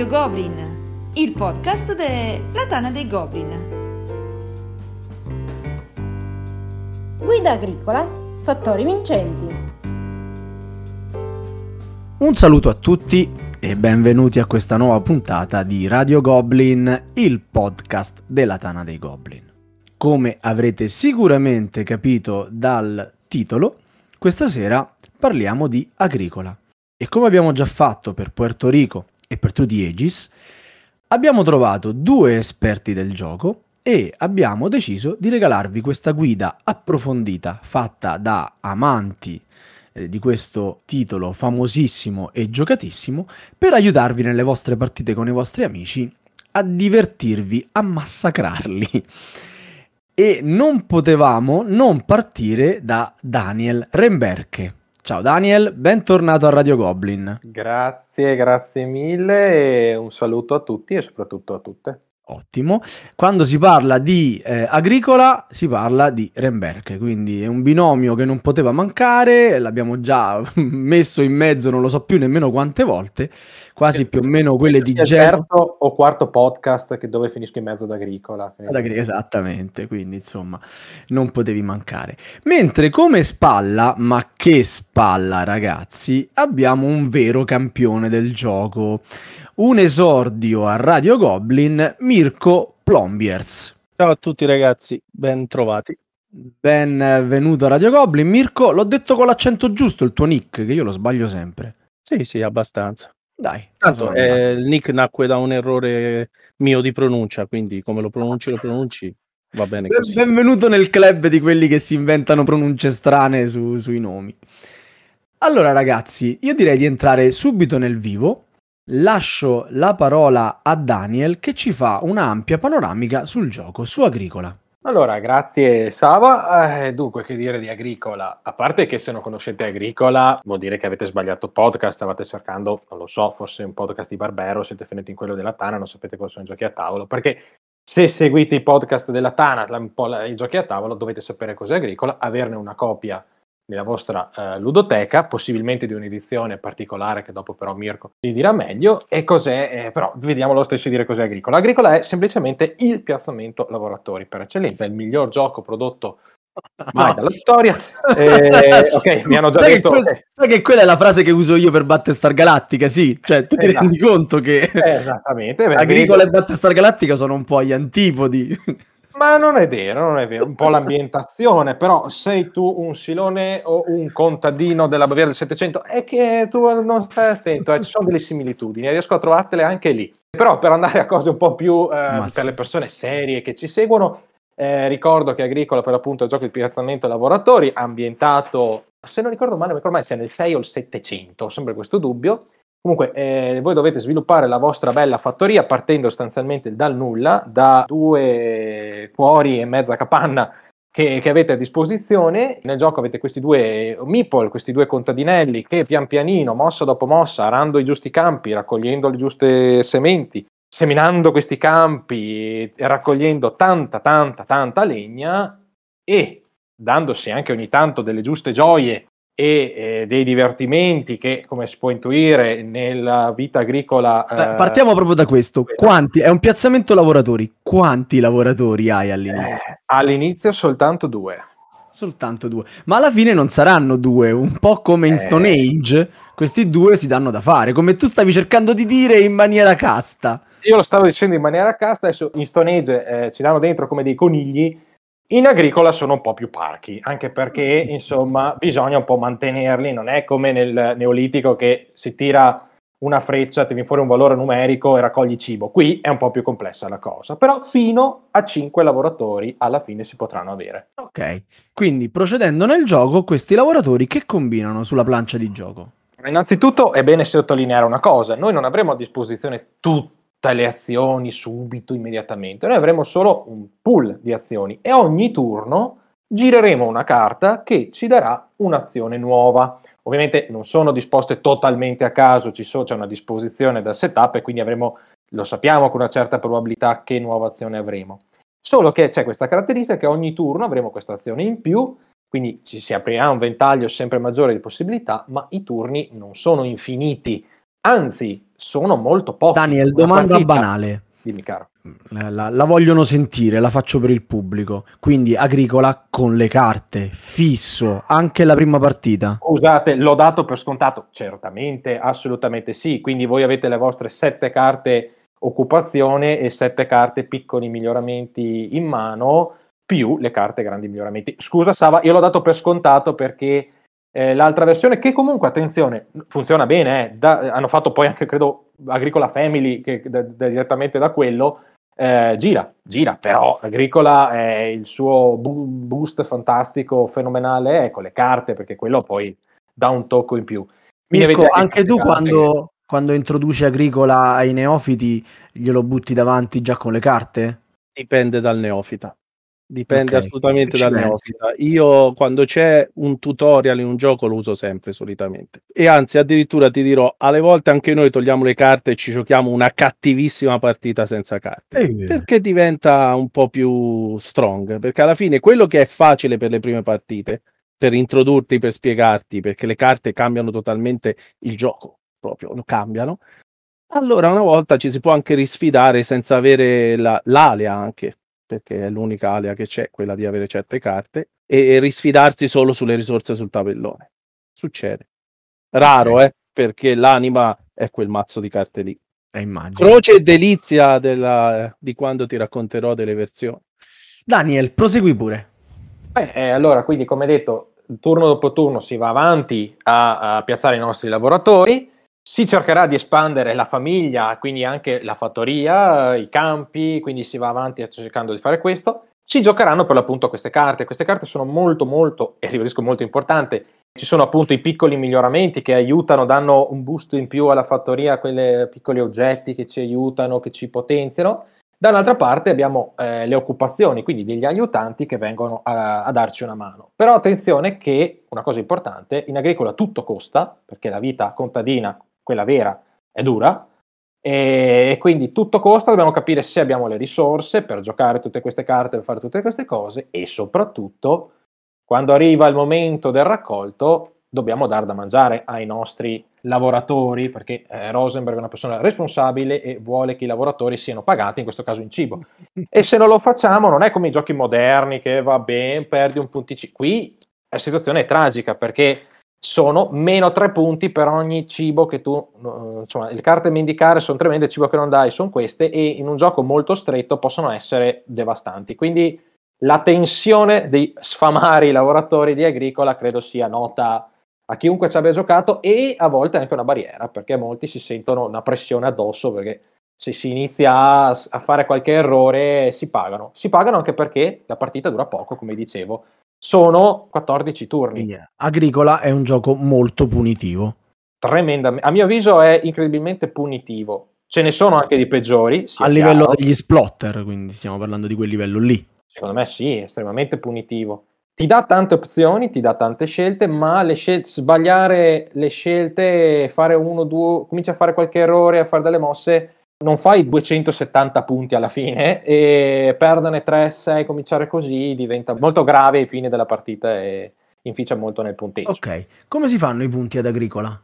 Radio Goblin, il podcast della Tana dei Goblin. Guida agricola, fattori vincenti. Un saluto a tutti e benvenuti a questa nuova puntata di Radio Goblin, il podcast della Tana dei Goblin. Come avrete sicuramente capito dal titolo, questa sera parliamo di agricola. E come abbiamo già fatto per Puerto Rico e per Trudy Aegis, abbiamo trovato due esperti del gioco e abbiamo deciso di regalarvi questa guida approfondita fatta da amanti eh, di questo titolo famosissimo e giocatissimo per aiutarvi nelle vostre partite con i vostri amici a divertirvi, a massacrarli. E non potevamo non partire da Daniel Remberke. Ciao Daniel, bentornato a Radio Goblin. Grazie, grazie mille e un saluto a tutti e soprattutto a tutte. Ottimo. Quando si parla di eh, agricola si parla di Remberke, quindi è un binomio che non poteva mancare, l'abbiamo già messo in mezzo non lo so più nemmeno quante volte, quasi più o meno quelle di Genova. terzo o quarto podcast che dove finisco in mezzo ad agricola. Ad agri- esattamente, quindi insomma non potevi mancare. Mentre come spalla, ma che spalla ragazzi, abbiamo un vero campione del gioco un esordio a Radio Goblin, Mirko Plombiers. Ciao a tutti ragazzi, ben trovati. Benvenuto a Radio Goblin. Mirko, l'ho detto con l'accento giusto il tuo nick, che io lo sbaglio sempre. Sì, sì, abbastanza. Dai. Tanto eh, il nick nacque da un errore mio di pronuncia, quindi come lo pronunci, lo pronunci, va bene così. Benvenuto nel club di quelli che si inventano pronunce strane su, sui nomi. Allora ragazzi, io direi di entrare subito nel vivo lascio la parola a Daniel che ci fa un'ampia panoramica sul gioco, su Agricola. Allora, grazie Sava. Eh, dunque, che dire di Agricola? A parte che se non conoscete Agricola vuol dire che avete sbagliato podcast, stavate cercando, non lo so, forse un podcast di Barbero, siete finiti in quello della Tana, non sapete cosa sono i giochi a tavolo, perché se seguite i podcast della Tana, i giochi a tavolo, dovete sapere cos'è Agricola, averne una copia nella vostra eh, ludoteca, possibilmente di un'edizione particolare che dopo però Mirko vi dirà meglio. E cos'è? Eh, però vediamo lo stesso dire cos'è Agricola. Agricola è semplicemente il piazzamento lavoratori per eccellenza, è il miglior gioco prodotto mai dalla storia. Eh, ok, mi hanno già sai detto. Che que- sai che quella è la frase che uso io per Battlestar Galactica, sì, cioè tu ti esatto. rendi conto che esattamente, Agricola e Battlestar Galactica sono un po' agli antipodi. Ma non è vero, non è vero, un po' l'ambientazione, però sei tu un silone o un contadino della Baviera del Settecento, è che tu non stai attento, eh, ci sono delle similitudini, riesco a trovartele anche lì. Però per andare a cose un po' più eh, per le persone serie che ci seguono, eh, ricordo che Agricola per l'appunto è il gioco di piazzamento lavoratori, ambientato, se non ricordo male, non ricordo mai se è nel 6 o il 700, ho sempre questo dubbio, Comunque, eh, voi dovete sviluppare la vostra bella fattoria partendo sostanzialmente dal nulla, da due cuori e mezza capanna che, che, avete a disposizione. Nel gioco avete questi due meeple, questi due contadinelli che pian pianino, mossa dopo mossa, arando i giusti campi, raccogliendo le giuste sementi, seminando questi campi raccogliendo tanta, tanta, tanta legna e dandosi anche ogni tanto delle giuste gioie e eh, dei divertimenti che, come si può intuire, nella vita agricola... Eh, Partiamo proprio da questo. Quanti, è un piazzamento lavoratori. Quanti lavoratori hai all'inizio? Eh, all'inizio soltanto due. Soltanto due. Ma alla fine non saranno due, un po' come in Stone eh. Age, questi due si danno da fare, come tu stavi cercando di dire in maniera casta. Io lo stavo dicendo in maniera casta, adesso in Stone Age eh, ci danno dentro come dei conigli, in agricola sono un po' più parchi, anche perché insomma bisogna un po' mantenerli, non è come nel neolitico che si tira una freccia, ti viene fuori un valore numerico e raccogli cibo. Qui è un po' più complessa la cosa, però fino a 5 lavoratori alla fine si potranno avere. Ok, quindi procedendo nel gioco, questi lavoratori che combinano sulla plancia di gioco? Innanzitutto è bene sottolineare una cosa, noi non avremo a disposizione tutti tutte le azioni subito, immediatamente. Noi avremo solo un pool di azioni e ogni turno gireremo una carta che ci darà un'azione nuova. Ovviamente non sono disposte totalmente a caso, so, c'è una disposizione da setup e quindi avremo, lo sappiamo con una certa probabilità che nuova azione avremo. Solo che c'è questa caratteristica che ogni turno avremo questa azione in più, quindi ci si aprirà un ventaglio sempre maggiore di possibilità, ma i turni non sono infiniti, anzi sono molto pochi. Daniel, domanda partita- banale. Dimmi caro. La, la- la vogliono sentire, la faccio per il pubblico. Quindi agricola con le carte, fisso, anche la prima partita. Scusate, l'ho dato per scontato? Certamente, assolutamente sì. Quindi voi avete le vostre sette carte occupazione e sette carte piccoli miglioramenti in mano, più le carte grandi miglioramenti. Scusa Sava, io l'ho dato per scontato perché eh, l'altra versione, che comunque, attenzione, funziona bene, eh, da- hanno fatto poi anche, credo, Agricola Family, che da- da- direttamente da quello, eh, gira, gira, però Agricola è il suo boost fantastico, fenomenale, è con le carte, perché quello poi dà un tocco in più. Mirko, anche tu quando, quando introduci agricola ai neofiti glielo butti davanti già con le carte? Dipende dal neofita. Dipende Ok, assolutamente dal neofita. Io quando c'è un tutorial in un gioco lo uso sempre solitamente. E anzi, addirittura ti dirò, alle volte anche noi togliamo le carte e ci giochiamo una cattivissima partita senza carte. Eh, Perché diventa un po' più strong. Perché alla fine quello che è facile per le prime partite, per introdurti, per spiegarti, perché le carte cambiano totalmente il gioco, proprio lo cambiano. Allora una volta ci si può anche risfidare senza avere la- l'alea anche, perché è l'unica alea che c'è, quella di avere certe carte, e, e risfidarsi solo sulle risorse sul tabellone. Succede. Raro, Ok. eh, perché l'anima è quel mazzo di carte lì. eh, immagino. Croce e delizia della- di quando ti racconterò delle versioni. Daniel, prosegui pure. Beh, eh, allora, quindi come detto, turno dopo turno si va avanti a, a piazzare i nostri lavoratori, si cercherà di espandere la famiglia, quindi anche la fattoria, i campi, quindi si va avanti cercando di fare questo. Si giocheranno per l'appunto queste carte. Queste carte sono molto, molto, e ribadisco molto importante. Ci sono appunto i piccoli miglioramenti che aiutano, danno un boost in più alla fattoria, quei piccoli oggetti che ci aiutano, che ci potenziano. Dall'altra parte abbiamo eh, le occupazioni, quindi degli aiutanti che vengono a, a darci una mano. Però attenzione che, una cosa importante, in agricola tutto costa, perché la vita contadina, quella vera, è dura, e quindi tutto costa, dobbiamo capire se abbiamo le risorse per giocare tutte queste carte, per fare tutte queste cose e soprattutto, quando arriva il momento del raccolto, dobbiamo dar da mangiare ai nostri lavoratori, perché eh, Rosenberg è una persona responsabile e vuole che i lavoratori siano pagati, in questo caso in cibo. E se non lo facciamo, non è come i giochi moderni che va bene, perdi un punticino. Qui la situazione è tragica perché sono meno tre punti per ogni cibo che tu, insomma, le carte mendicare sono tremende, il cibo che non dai sono queste e in un gioco molto stretto possono essere devastanti. Quindi la tensione di sfamare i lavoratori di agricola credo sia nota a chiunque ci abbia giocato e a volte anche una barriera perché molti si sentono una pressione addosso perché se si inizia a, a fare qualche errore si pagano. Si pagano anche perché la partita dura poco, come dicevo, sono 14 turni. Quindi, agricola è un gioco molto punitivo. Tremendamente, a mio avviso è incredibilmente punitivo. Ce ne sono anche di peggiori. A livello chiaro. degli splotter, quindi stiamo parlando di quel livello lì. Secondo me sì, è estremamente punitivo. Ti dà tante opzioni, ti dà tante scelte, ma le scel- sbagliare le scelte, fare uno, due, cominci a fare qualche errore, a fare delle mosse, non fai 270 punti alla fine e perderne 3, 6, cominciare così diventa molto grave ai fini della partita e inficia molto nel punteggio. Ok, come si fanno i punti ad agricola?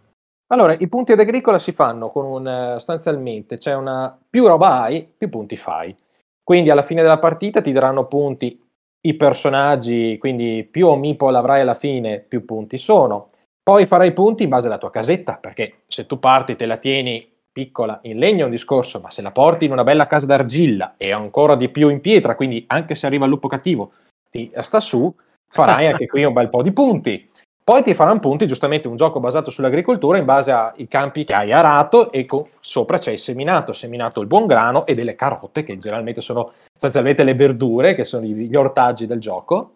Allora, i punti ad agricola si fanno con un eh, sostanzialmente c'è una più roba hai, più punti fai. Quindi alla fine della partita ti daranno punti i personaggi, quindi più Meeple avrai alla fine, più punti sono. Poi farai punti in base alla tua casetta, perché se tu parti te la tieni piccola in legno è un discorso, ma se la porti in una bella casa d'argilla e ancora di più in pietra, quindi anche se arriva il lupo cattivo ti sta su, farai anche qui un bel po' di punti. Poi ti faranno punti giustamente un gioco basato sull'agricoltura in base ai campi che hai arato e con, sopra c'è il seminato, seminato il buon grano e delle carote che generalmente sono sostanzialmente le verdure che sono gli ortaggi del gioco.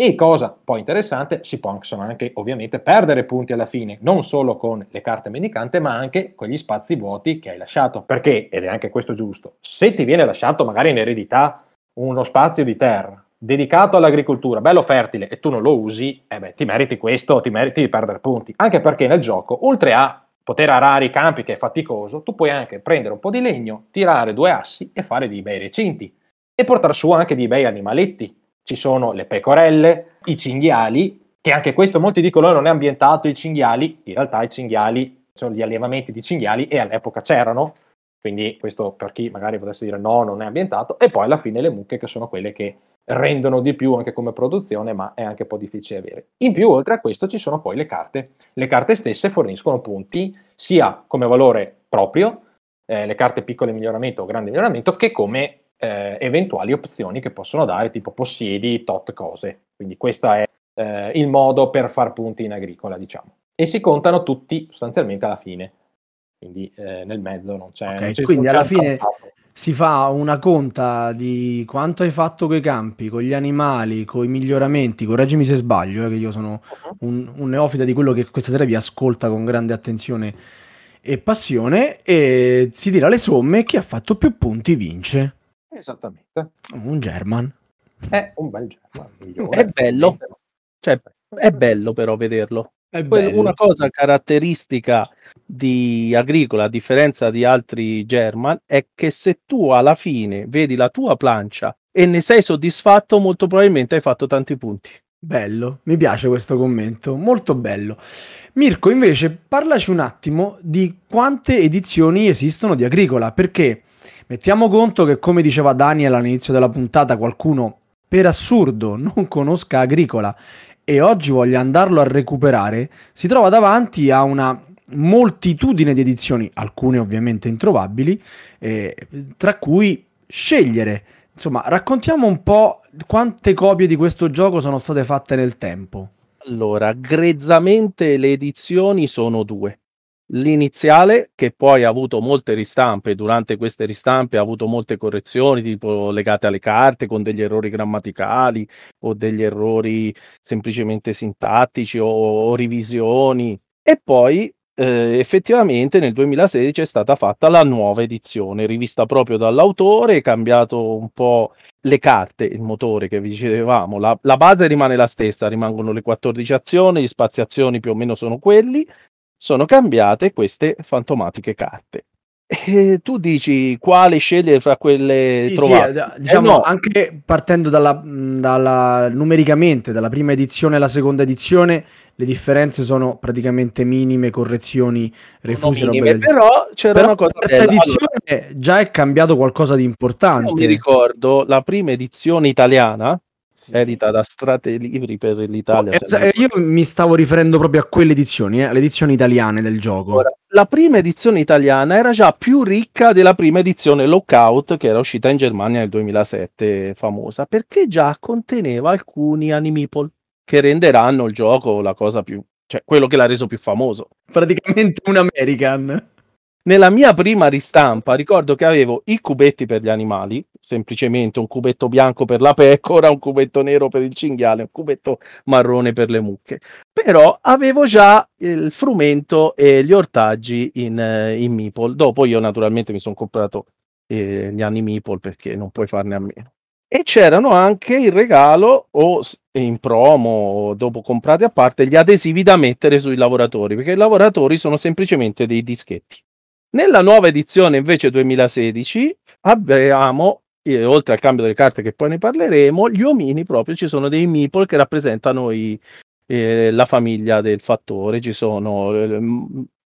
E cosa poi interessante, si possono anche ovviamente perdere punti alla fine, non solo con le carte mendicante, ma anche con gli spazi vuoti che hai lasciato. Perché, ed è anche questo giusto, se ti viene lasciato magari in eredità uno spazio di terra dedicato all'agricoltura, bello fertile, e tu non lo usi, eh beh, ti meriti questo, ti meriti di perdere punti. Anche perché nel gioco, oltre a poter arare i campi che è faticoso, tu puoi anche prendere un po' di legno, tirare due assi e fare dei bei recinti. E portare su anche dei bei animaletti. Ci sono le pecorelle, i cinghiali, che anche questo molti dicono "Oh, non è ambientato i cinghiali, in realtà i cinghiali sono gli allevamenti di cinghiali e all'epoca c'erano, quindi questo per chi magari potesse dire no, non è ambientato, e poi alla fine le mucche che sono quelle che rendono di più anche come produzione, ma è anche un po' difficile avere. In più, oltre a questo, ci sono poi le carte. Le carte stesse forniscono punti sia come valore proprio, eh, le carte piccole miglioramento o grande miglioramento, che come eh, eventuali opzioni che possono dare, tipo possiedi tot cose. Quindi questo è eh, il modo per far punti in agricola, diciamo. E si contano tutti sostanzialmente alla fine. Quindi eh, nel mezzo non c'è. Ok, non c'è quindi alla fine trattato. si fa una conta di quanto hai fatto coi campi, con gli animali, con i miglioramenti, correggimi se sbaglio, eh, che io sono un, un neofita di quello che questa sera vi ascolta con grande attenzione e passione, e si tira le somme, chi ha fatto più punti vince. Esattamente. Un German. È un bel gioco. migliore. È bello. Cioè, è bello però vederlo. È Poi bello. una cosa caratteristica di Agricola, a differenza di altri German, è che se tu alla fine vedi la tua plancia e ne sei soddisfatto, molto probabilmente hai fatto tanti punti. Bello, mi piace questo commento, molto bello. Mirko, invece, parlaci un attimo di quante edizioni esistono di Agricola, perché mettiamo conto che, come diceva Daniel all'inizio della puntata, qualcuno per assurdo non conosca Agricola e oggi voglia andarlo a recuperare, si trova davanti a una moltitudine di edizioni, alcune ovviamente introvabili, eh, tra cui scegliere. Insomma, raccontiamo un po' quante copie di questo gioco sono state fatte nel tempo. Allora, grezzamente le edizioni sono due. L'iniziale, che poi ha avuto molte ristampe, durante queste ristampe ha avuto molte correzioni, tipo legate alle carte, con degli errori grammaticali o degli errori semplicemente sintattici o, o revisioni. E poi eh, effettivamente nel 2016 è stata fatta la nuova edizione, rivista proprio dall'autore, cambiato un po' le carte, il motore che vi dicevamo, la, la base rimane la stessa, rimangono le 14 azioni, gli spazi azioni più o meno sono quelli, sono cambiate queste fantomatiche carte. E tu dici quale scegliere fra quelle Sì, sì, trovate? eh, diciamo Eh no. anche partendo dalla, dalla- numericamente dalla prima edizione alla seconda edizione, le differenze sono praticamente minime, correzioni, refusi, minime, però c'era Però una cosa la terza bella. Allora, edizione già è cambiato qualcosa di io mi importante. ricordo la prima edizione italiana, Sì. edita da Stratelibri per l'Italia. Esa- non io mi stavo riferendo proprio a quelle edizioni, eh, alle edizioni italiane del gioco. Ora, la prima edizione italiana era già più ricca della prima edizione Lockout che era uscita in Germania nel 2007, famosa, perché già conteneva alcuni animeeple che renderanno il gioco la cosa più, cioè quello che l'ha reso più famoso. Praticamente un American. Nella mia prima ristampa ricordo che avevo i cubetti per gli animali, semplicemente un cubetto bianco per la pecora, un cubetto nero per il cinghiale, un cubetto marrone per le mucche. Però avevo già il frumento e gli ortaggi in, eh, in Meeple. Dopo io naturalmente mi sono comprato eh, gli anni Meeple perché non puoi farne a meno. E c'erano anche in regalo o in promo o dopo comprati a parte gli adesivi da mettere sui lavoratori, perché i lavoratori sono semplicemente dei dischetti. Nella nuova edizione invece 2016 abbiamo, eh, oltre al cambio delle carte che poi ne parleremo, gli omini proprio, ci sono dei meeple che rappresentano i- eh, la famiglia del fattore, ci sono eh,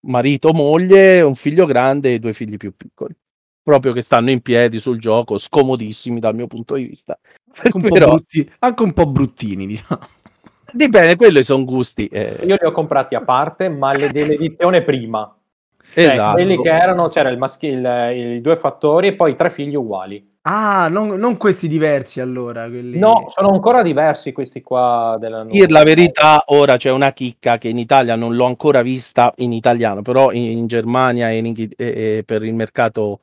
marito, moglie, un figlio grande e due figli più piccoli, proprio che stanno in piedi sul gioco, scomodissimi dal mio punto di vista. Anche un po', Però brutti- anche un po' bruttini, diciamo. dipende, quelli sono gusti. eh, Io li ho comprati a parte, ma le dell'edizione Cioè, esatto. quelli che erano, c'era il maschile, i due fattori e poi tre figli uguali. Ah, non, non questi diversi allora. Quelli... No, sono ancora diversi questi qua della dir la verità, ora c'è una chicca che in Italia non l'ho ancora vista in italiano, però in, in Germania e, in e- e per il mercato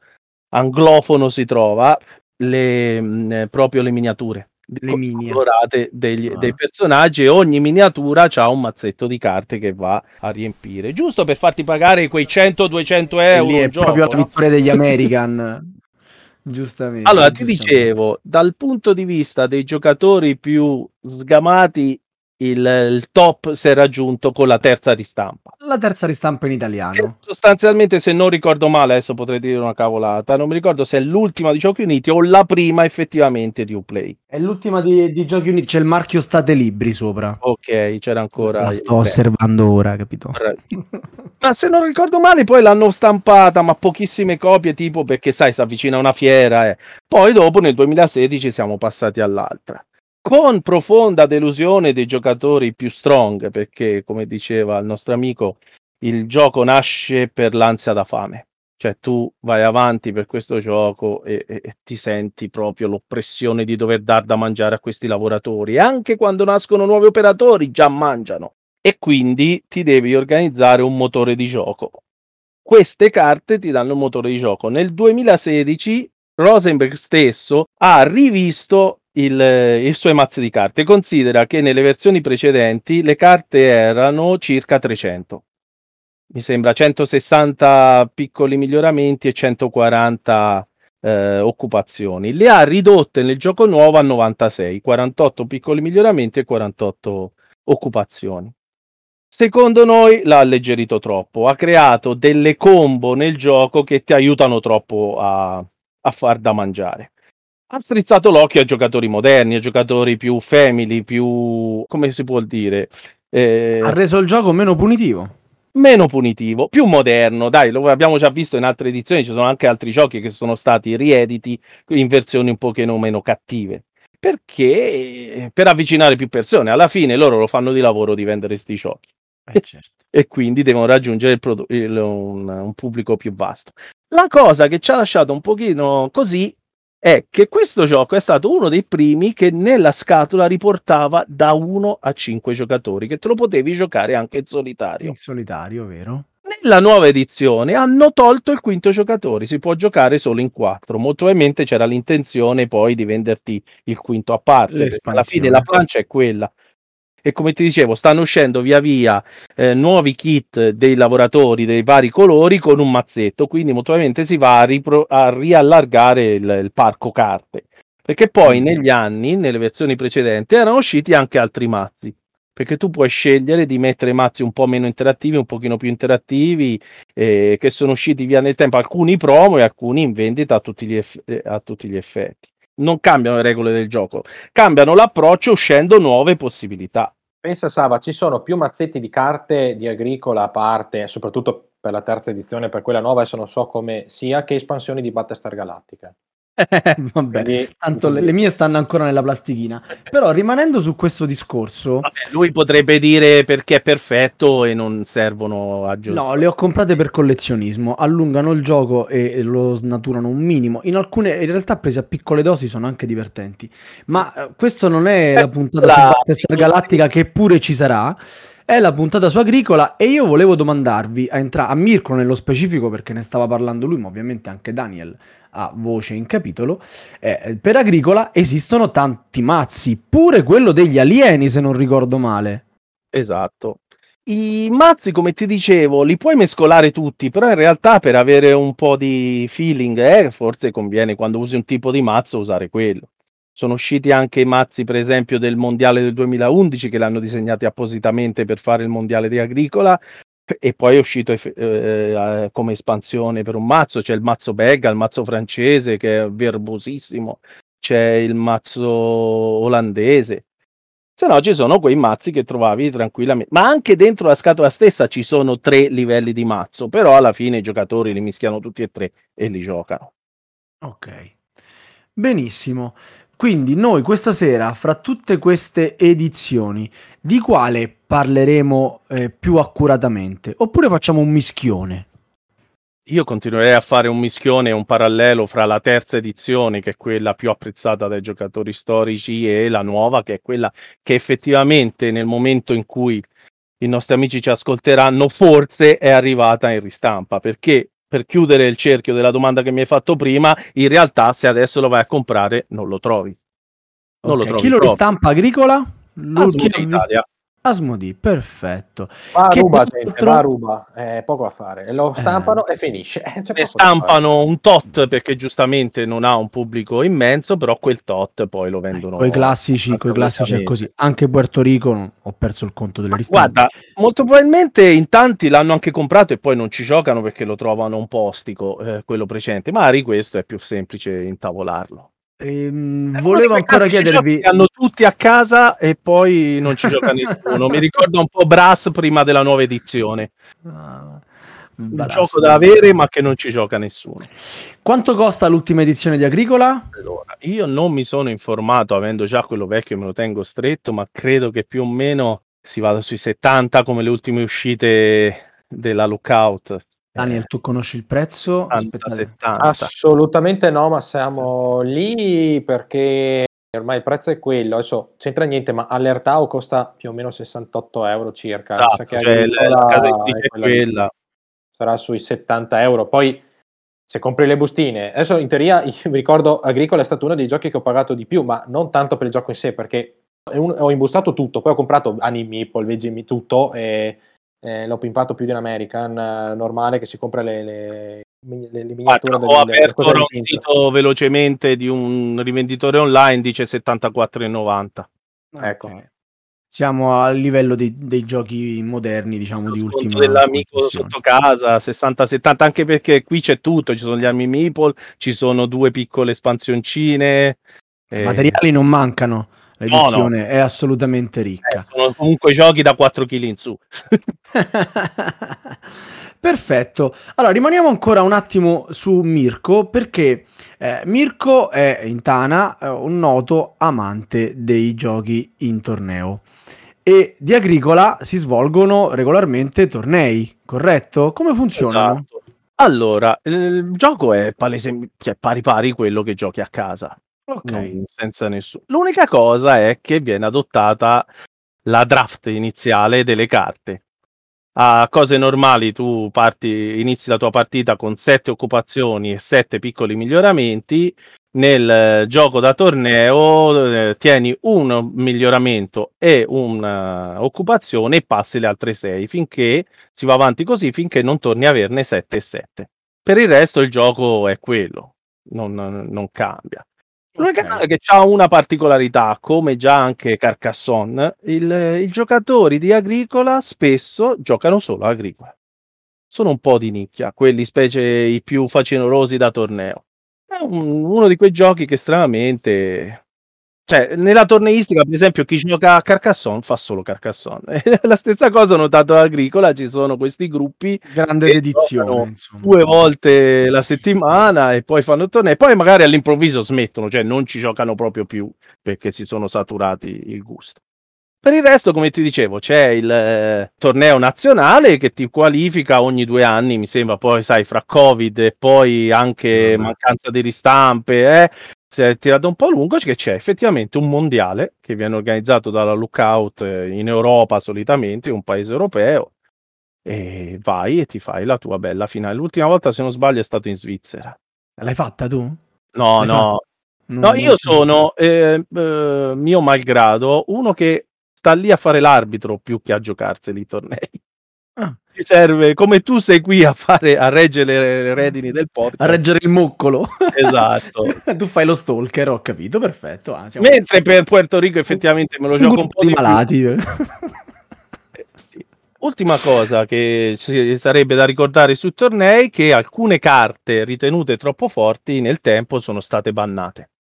anglofono si trova le, mh, proprio le miniature Le co- mini. colorate degli- Ah. dei personaggi e ogni miniatura ha un mazzetto di carte che va a riempire, giusto per farti pagare quei 100-200 E euro. lì è gioco, proprio la no? vittoria degli American. Giustamente. Allora, ti giustamente. dicevo, dal punto di vista dei giocatori più sgamati il, il top si è raggiunto con la terza ristampa. La terza ristampa in italiano. Che sostanzialmente, se non ricordo male, adesso potrei dire una cavolata, non mi ricordo se è l'ultima di Giochi Uniti o la prima effettivamente di Uplay. È l'ultima di, di Giochi Uniti, c'è il marchio State Libri sopra. Ok, c'era ancora. La sto Beh, osservando ora, capito? Ma se non ricordo male, poi l'hanno stampata, ma pochissime copie, tipo perché sai, si avvicina una fiera. Eh. Poi dopo, nel 2016, siamo passati all'altra. Con profonda delusione dei giocatori più strong, perché, come diceva il nostro amico, il gioco nasce per l'ansia da fame. Cioè, tu vai avanti per questo gioco e, e- e ti senti proprio l'oppressione di dover dar da mangiare a questi lavoratori. Anche quando nascono nuovi operatori, già mangiano e quindi ti devi organizzare un motore di gioco. Queste carte ti danno un motore di gioco. Nel 2016 Rosenberg stesso ha rivisto il, i suoi mazzi di carte. Considera che nelle versioni precedenti le carte erano circa 300. Mi sembra 160 piccoli miglioramenti e 140 eh, occupazioni. Le ha ridotte nel gioco nuovo a 96, 48 piccoli miglioramenti e 48 occupazioni. Secondo noi l'ha alleggerito troppo, ha creato delle combo nel gioco che ti aiutano troppo a, a far da mangiare. Ha strizzato l'occhio a giocatori moderni, a giocatori più family, più come si può dire, eh, Ha reso il gioco meno punitivo. meno punitivo, più moderno. Dai, lo abbiamo già visto in altre edizioni, ci sono anche altri giochi che sono stati riediti in versioni un pochino meno cattive. Perché per avvicinare più persone, alla fine loro lo fanno di lavoro di vendere sti giochi Eh, certo. e quindi devono raggiungere il produ- il- un, un pubblico più vasto. La cosa che ci ha lasciato un pochino così è che questo gioco è stato uno dei primi che nella scatola riportava da 1 a 5 giocatori, che te lo potevi giocare anche in solitario. In solitario, vero? Nella nuova edizione hanno tolto il quinto giocatore, si può giocare solo in quattro. Molto probabilmente c'era l'intenzione poi di venderti il quinto a parte. Alla fine la plancia è quella. E come ti dicevo, stanno uscendo via via eh, nuovi kit dei lavoratori dei vari colori con un mazzetto, quindi molto probabilmente si va a, ripro- a riallargare il, il parco carte. Perché poi Mm. negli anni, nelle versioni precedenti, erano usciti anche altri mazzi. Perché tu puoi scegliere di mettere mazzi un po' meno interattivi, un pochino più interattivi, eh, che sono usciti via nel tempo, alcuni promo e alcuni in vendita a tutti gli, eff- eh, a tutti gli effetti. Non cambiano le regole del gioco, cambiano l'approccio uscendo nuove possibilità. Pensa Sava, ci sono più mazzetti di carte di Agricola a parte, soprattutto per la terza edizione, per quella nuova, adesso non so come sia, che espansioni di Battlestar Galactica. Vabbè, Quindi- tanto le, le mie stanno ancora nella plastichina. Però rimanendo su questo discorso, Vabbè, lui potrebbe dire perché è perfetto e non servono a giocare. no, le ho comprate per collezionismo, allungano il gioco e lo snaturano un minimo. In alcune, in realtà prese a piccole dosi, sono anche divertenti. Ma eh, questo non è la puntata su la- Battlestar Galactica che pure ci sarà. È la puntata su Agricola e io volevo domandarvi a, entra- a Mirko nello specifico perché ne stava parlando lui, ma ovviamente anche Daniel ha voce in capitolo. Eh, per Agricola esistono tanti mazzi, pure quello degli alieni se non ricordo male. Esatto. I mazzi, come ti dicevo, li puoi mescolare tutti, però in realtà per avere un po' di feeling, eh, forse conviene quando usi un tipo di mazzo usare quello. Sono usciti anche i mazzi, per esempio, del mondiale del 2011 che l'hanno disegnati appositamente per fare il mondiale di Agricola e poi è uscito eh, eh, come espansione per un mazzo. C'è il mazzo belga, il mazzo francese che è verbosissimo, c'è il mazzo olandese. Se no ci sono quei mazzi che trovavi tranquillamente, ma anche dentro la scatola stessa ci sono tre livelli di mazzo, però alla fine i giocatori li mischiano tutti e tre e li giocano. Ok, benissimo. Quindi noi questa sera, fra tutte queste edizioni, di quale parleremo eh, più accuratamente? Oppure facciamo un mischione? Io continuerei a fare un mischione, un parallelo fra la terza edizione, che è quella più apprezzata dai giocatori storici, e la nuova, che è quella che effettivamente nel momento in cui i nostri amici ci ascolteranno, forse è arrivata in ristampa, perché per chiudere il cerchio della domanda che mi hai fatto prima, in realtà se adesso lo vai a comprare non lo trovi. Non lo Ok, trovi Chi lo ristampa agricola? Lo- Asmodee chi- Italia. Asmodee, perfetto. Va a Che ruba, gente, l'altro- va a ruba, è poco a fare. E lo stampano e finisce. Eh, stampano un tot perché giustamente non ha un pubblico immenso, però quel tot poi lo vendono. Con i classici, coi classici è così. Anche Puerto Rico non- ho perso il conto delle ristampe. Guarda, molto probabilmente in tanti l'hanno anche comprato e poi non ci giocano perché lo trovano un po' ostico, eh, quello precedente. Magari questo è più semplice intavolarlo. Ehm, È volevo ancora chiedervi... hanno tutti a casa e poi non ci gioca nessuno. Mi ricorda un po' Brass prima della nuova edizione. Ah, Un gioco da avere ma che non ci gioca nessuno. Quanto costa l'ultima edizione di Agricola? Allora, io non mi sono informato avendo già quello vecchio me lo tengo stretto, ma credo che più o meno si vada sui 70 come le ultime uscite della Lookout. Daniel, tu conosci il prezzo? 70, Aspettate. 70. Assolutamente no, ma siamo lì perché ormai il prezzo è quello. Adesso c'entra niente, ma all'Ertao costa più o meno 68 euro circa. Esatto, cioè, la, la casa editrice è quella quella. sarà sui 70 euro. Poi se compri le bustine, adesso in teoria mi ricordo Agricola è stato uno dei giochi che ho pagato di più, ma non tanto per il gioco in sé, perché un- ho imbustato tutto, poi ho comprato Anime Meeple, tutto e eh, l'ho pimpato più di un American eh, normale che si compra le, le, le- le miniature del- ho aperto un sito velocemente di un rivenditore online, dice 74,90. Ecco. Ok. Siamo a livello dei, dei giochi moderni, diciamo, di Lo ultima dell'amico sotto casa 60-70 anche perché qui c'è tutto ci sono gli armi meeple ci sono due piccole espansioncine eh, Materiali non mancano, L'edizione è assolutamente eh, ricca. sono comunque giochi da 4 kg in su Perfetto. Allora, rimaniamo ancora un attimo su Mirko perché eh, Mirko è in Tana eh, un noto amante dei giochi in torneo e di Agricola si svolgono regolarmente tornei, corretto? Come funzionano? Esatto. allora il gioco è palese cioè pari pari quello che giochi a casa Ok. non- senza nessuno l'unica cosa è che viene adottata la draft iniziale delle carte a cose normali tu parti, inizi la tua partita con sette occupazioni e sette piccoli miglioramenti. Nel eh, gioco da torneo eh, tieni un miglioramento e un'occupazione e passi le altre sei finché si va avanti così finché non torni a averne 7 e 7. Per il resto il gioco è quello, non, non cambia. L'unica cosa che ha una particolarità, come già anche Carcassonne, i giocatori di Agricola spesso giocano solo a Agricola. Sono un po' di nicchia, quelli specie i più facinorosi da torneo. È un- uno di quei giochi che estremamente... Cioè, nella torneistica, per esempio, chi gioca a Carcassonne fa solo Carcassonne. La stessa cosa ho notato a Agricola, ci sono questi gruppi Grande dedizione, due volte la settimana e poi fanno tornei, poi magari all'improvviso smettono, cioè non ci giocano proprio più perché si sono saturati il gusto. Per il resto, come ti dicevo, c'è il eh, torneo nazionale che ti qualifica ogni due anni, mi sembra, poi sai, fra Covid e poi anche mancanza di ristampe, eh, si è tirato un po' a lungo, che c'è effettivamente un mondiale che viene organizzato dalla Lookout eh, in Europa solitamente, un paese europeo, e vai e ti fai la tua bella finale. L'ultima volta, se non sbaglio, è stato in Svizzera. L'hai fatta tu? No, L'hai no, Non- no, non io sono, eh, eh, mio malgrado, uno che sta lì a fare l'arbitro più che a giocarseli i tornei. Ah. Ti serve, come tu sei qui a fare, a reggere le, le redini del podcast. A reggere il moccolo. Esatto. tu fai lo stalker, ho capito, perfetto. Ah, Mentre per Puerto Rico effettivamente me lo un gioco un po' di malati. Eh. Ultima cosa che sarebbe da ricordare sui tornei che alcune carte ritenute troppo forti nel tempo sono state bannate.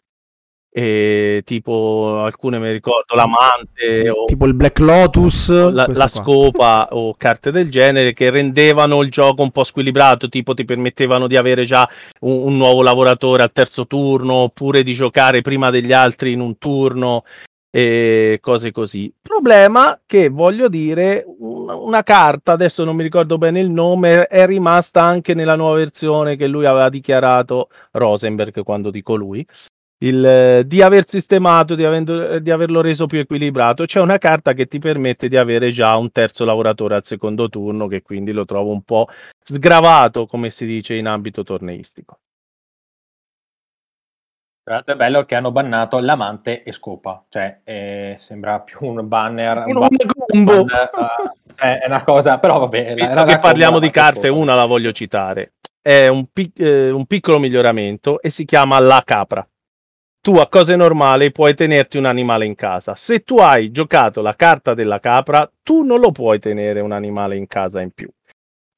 E tipo alcune mi ricordo l'amante o tipo il Black Lotus, la, la scopa o carte del genere che rendevano il gioco un po' squilibrato, tipo ti permettevano di avere già un, un nuovo lavoratore al terzo turno oppure di giocare prima degli altri in un turno e cose così. Problema che voglio dire, una, una carta, adesso non mi ricordo bene il nome, è rimasta anche nella nuova versione che lui aveva dichiarato Rosenberg quando dico lui. Il, eh, di aver sistemato, di, avendo- di averlo reso più equilibrato. C'è una carta che ti permette di avere già un terzo lavoratore al secondo turno, che quindi lo trovo un po' sgravato, come si dice in ambito torneistico. Tra l'altro è bello che hanno bannato l'amante e scopa, cioè eh, sembra più un banner, un una combo. eh, è una cosa, però vabbè. Visto era che parliamo di carte, una una la voglio citare. È un, pic- eh, un piccolo miglioramento e si chiama la capra. Tu a cose normali puoi tenerti un animale in casa. Se tu hai giocato la carta della capra, tu non lo puoi tenere un animale in casa in più.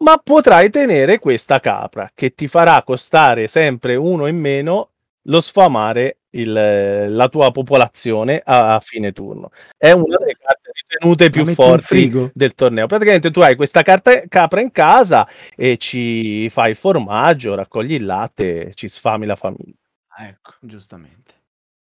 Ma potrai tenere questa capra che ti farà costare sempre uno in meno lo sfamare il- la tua popolazione a, a fine turno. È una delle carte ritenute più forti del torneo. Praticamente tu hai questa carta capra in casa e ci fai il formaggio, raccogli il latte, ci sfami la famiglia. Ecco, giustamente.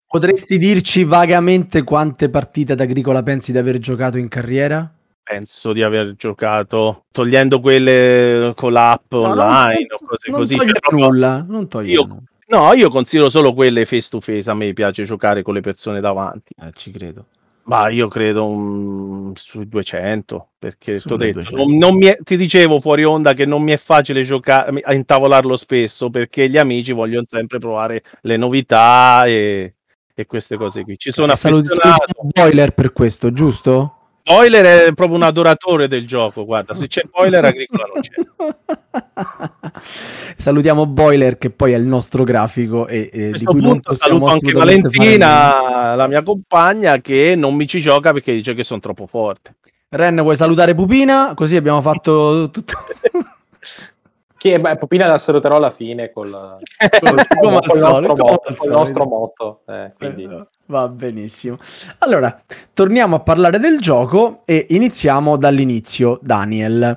Potresti dirci vagamente quante partite ad Agricola pensi di aver giocato in carriera? Penso di aver giocato togliendo quelle con l'app No, non- online o non, cose non così. proprio- nulla, non togliere Io- nulla. No, io considero solo quelle face to face. A me piace giocare con le persone davanti. Eh, ci credo. Ma io credo un- sui 200 perché t'ho detto, 200. non- non mi è- ti dicevo fuori onda che non mi è facile giocare a intavolarlo spesso perché gli amici vogliono sempre provare le novità e, e queste cose qui. Ci sono affezionato. Boiler per questo, giusto? Boiler è proprio un adoratore del gioco. Guarda, se c'è Boiler, Agricola non c'è. Salutiamo Boiler che poi è il nostro grafico e, e di cui punto saluto anche assolutamente fare. Valentina, la mia compagna, che non mi ci gioca perché dice che sono troppo forte. Ren, vuoi salutare Pupina? Così abbiamo fatto tutto. Che beh, Popina la saluterò alla fine col, come col al nostro, motto, col nostro motto. eh, quindi. Eh, Va benissimo. Allora, torniamo a parlare del gioco e iniziamo dall'inizio, Daniel.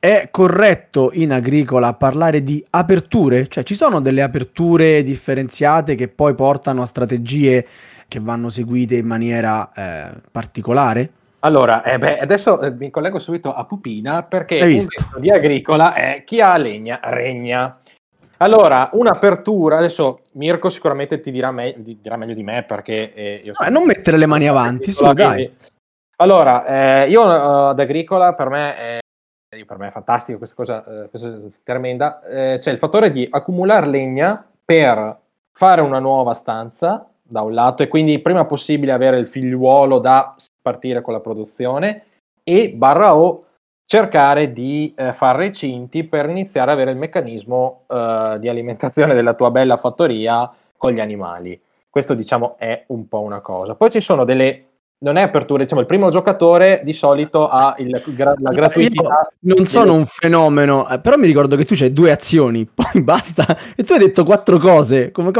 È corretto in agricola parlare di aperture? Cioè ci sono delle aperture differenziate che poi portano a strategie che vanno seguite in maniera eh, particolare? Allora, eh beh, adesso eh, mi collego subito a Pupina perché il di agricola è chi ha legna regna. Allora, un'apertura, adesso Mirko sicuramente ti dirà, me- ti dirà meglio di me perché eh, io No, non mettere le mani avanti, Agricola, dai. Allora, eh, io eh, ad agricola per me è, per me è fantastico questa cosa, questa è tremenda. Eh, c'è il fattore di accumulare legna per fare una nuova stanza da un lato e quindi prima possibile avere il figliuolo da partire con la produzione e barra o cercare di eh, fare recinti per iniziare ad avere il meccanismo eh, di alimentazione della tua bella fattoria con gli animali. Questo diciamo è un po' una cosa. Poi ci sono delle non è apertura, diciamo il primo giocatore di solito ha il- gra- la gratuità. Io non sono un fenomeno, eh, però mi ricordo che tu c'hai due azioni, poi basta. E tu hai detto quattro cose. Come,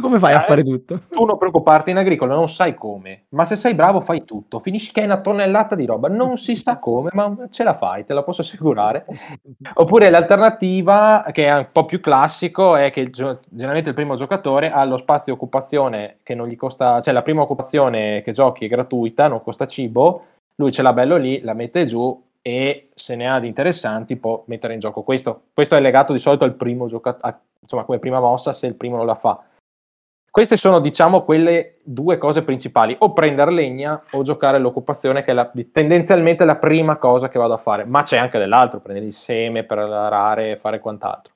come fai a Eh, fare tutto? Tu non preoccuparti in agricola, non sai come, ma se sei bravo fai tutto. Finisci che hai una tonnellata di roba, non si sa come, ma ce la fai, te la posso assicurare. Oppure l'alternativa, che è un po' più classico, è che il generalmente il primo giocatore ha lo spazio occupazione che non gli costa, cioè la prima occupazione che giochi è gratuita, non costa cibo, lui ce l'ha bello lì, la mette giù e se ne ha di interessanti può mettere in gioco questo. Questo è legato di solito al primo giocatore, insomma come prima mossa se il primo non la fa. Queste sono, diciamo, quelle due cose principali, o prendere legna o giocare all'occupazione, che è la- tendenzialmente la prima cosa che vado a fare, ma c'è anche dell'altro, prendere il seme per arare e fare quant'altro.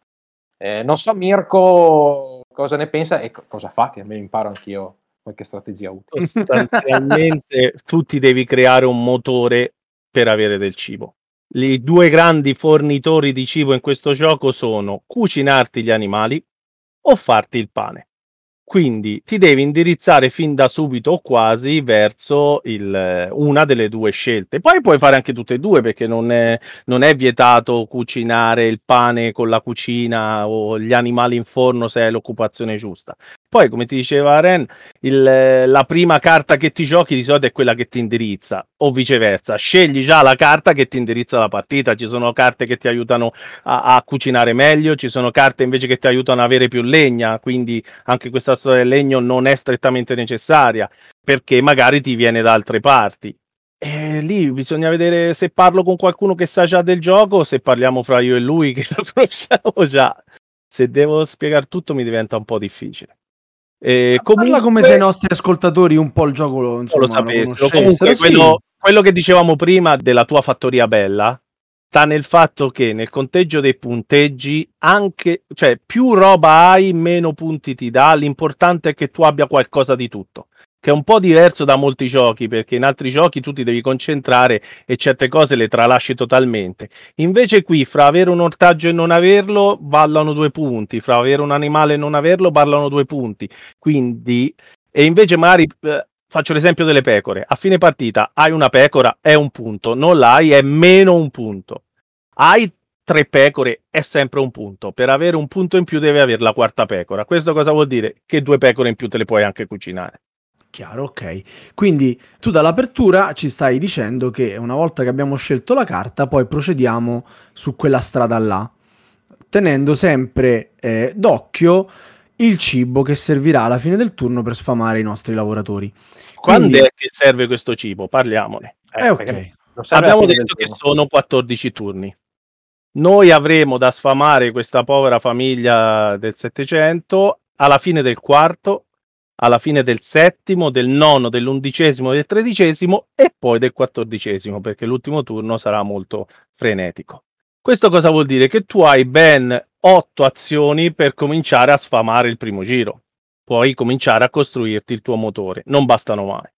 Eh, non so Mirko cosa ne pensa e co- cosa fa, che me ne imparo anch'io qualche strategia utile. sostanzialmente tu ti devi creare un motore per avere del cibo. I due grandi fornitori di cibo in questo gioco sono cucinarti gli animali o farti il pane. Quindi ti devi indirizzare fin da subito o quasi verso il- una delle due scelte. Poi puoi fare anche tutte e due perché non è, non è vietato cucinare il pane con la cucina o gli animali in forno se è l'occupazione giusta. Poi, come ti diceva Ren, il- la prima carta che ti giochi di solito è quella che ti indirizza, o viceversa. Scegli già la carta che ti indirizza la partita. Ci sono carte che ti aiutano a, a cucinare meglio, ci sono carte invece che ti aiutano ad avere più legna, quindi anche questa storia del legno non è strettamente necessaria, perché magari ti viene da altre parti. E lì bisogna vedere se parlo con qualcuno che sa già del gioco, o se parliamo fra io e lui che lo conosciamo già. Se devo spiegare tutto mi diventa un po' difficile. E Parla come se i nostri ascoltatori un po' il gioco lo, insomma, lo sapessero. Comunque, Sì. quello, quello che dicevamo prima della tua fattoria bella sta nel fatto che nel conteggio dei punteggi, anche, cioè, più roba hai, meno punti ti dà. L'importante è che tu abbia qualcosa di tutto. Che è un po' diverso da molti giochi, perché in altri giochi tu ti devi concentrare e certe cose le tralasci totalmente. Invece qui, fra avere un ortaggio e non averlo, ballano due punti, fra avere un animale e non averlo, ballano due punti. Quindi, e invece magari... Eh, faccio l'esempio delle pecore. A fine partita hai una pecora, è un punto, non l'hai, è meno un punto. Hai tre pecore, è sempre un punto. Per avere un punto in più devi avere la quarta pecora. Questo cosa vuol dire? Che due pecore in più te le puoi anche cucinare. Chiaro, ok. Quindi tu dall'apertura ci stai dicendo che una volta che abbiamo scelto la carta, poi procediamo su quella strada là, tenendo sempre eh, d'occhio il cibo che servirà alla fine del turno per sfamare i nostri lavoratori. Quando Quindi... è che serve questo cibo? Parliamone. Eh, eh ok. Abbiamo detto che sono 14 turni. Noi avremo da sfamare questa povera famiglia del Settecento alla fine del quarto alla fine del settimo, del nono, dell'undicesimo, del tredicesimo e poi del quattordicesimo, perché l'ultimo turno sarà molto frenetico. Questo cosa vuol dire? Che tu hai ben otto azioni per cominciare a sfamare il primo giro. Puoi cominciare a costruirti il tuo motore, non bastano mai.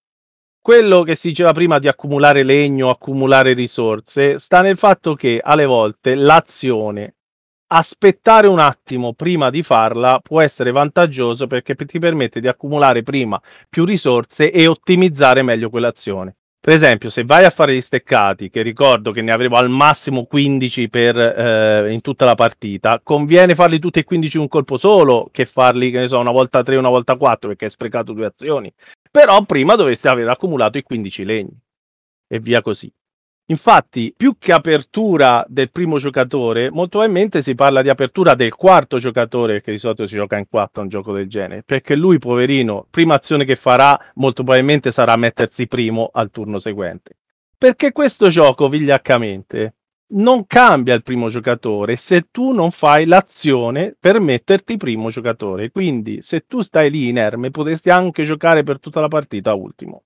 Quello che si diceva prima di accumulare legno, accumulare risorse, sta nel fatto che alle volte l'azione aspettare un attimo prima di farla può essere vantaggioso perché ti permette di accumulare prima più risorse e ottimizzare meglio quell'azione. Per esempio, se vai a fare gli steccati, che ricordo che ne avevo al massimo 15 per, eh, in tutta la partita, conviene farli tutti e 15 in un colpo solo che farli, che ne so, una volta 3, una volta 4 perché hai sprecato due azioni. Però prima dovresti aver accumulato i 15 legni e via così. Infatti, più che apertura del primo giocatore, molto probabilmente si parla di apertura del quarto giocatore, che di solito si gioca in quattro un gioco del genere, perché lui, poverino, prima azione che farà, molto probabilmente sarà mettersi primo al turno seguente. Perché questo gioco, vigliaccamente, non cambia il primo giocatore se tu non fai l'azione per metterti primo giocatore. Quindi, se tu stai lì inerme, potresti anche giocare per tutta la partita ultimo.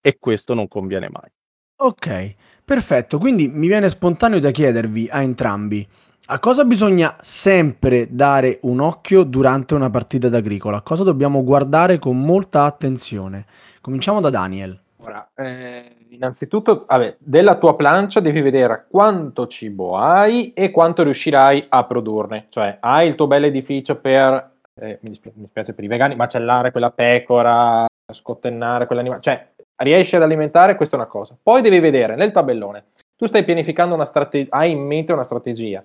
E questo non conviene mai. Ok, perfetto. Quindi mi viene spontaneo da chiedervi a entrambi a cosa bisogna sempre dare un occhio durante una partita d'agricola? A cosa dobbiamo guardare con molta attenzione? Cominciamo da Daniel. Ora, eh, innanzitutto, vabbè, della tua plancia devi vedere quanto cibo hai e quanto riuscirai a produrne. Cioè, hai il tuo bel edificio per, eh, mi, dispiace, mi dispiace per i vegani, macellare quella pecora, scottennare quell'animale. Cioè, riesci ad alimentare, questa è una cosa. Poi devi vedere nel tabellone, tu stai pianificando una strategia, hai in mente una strategia.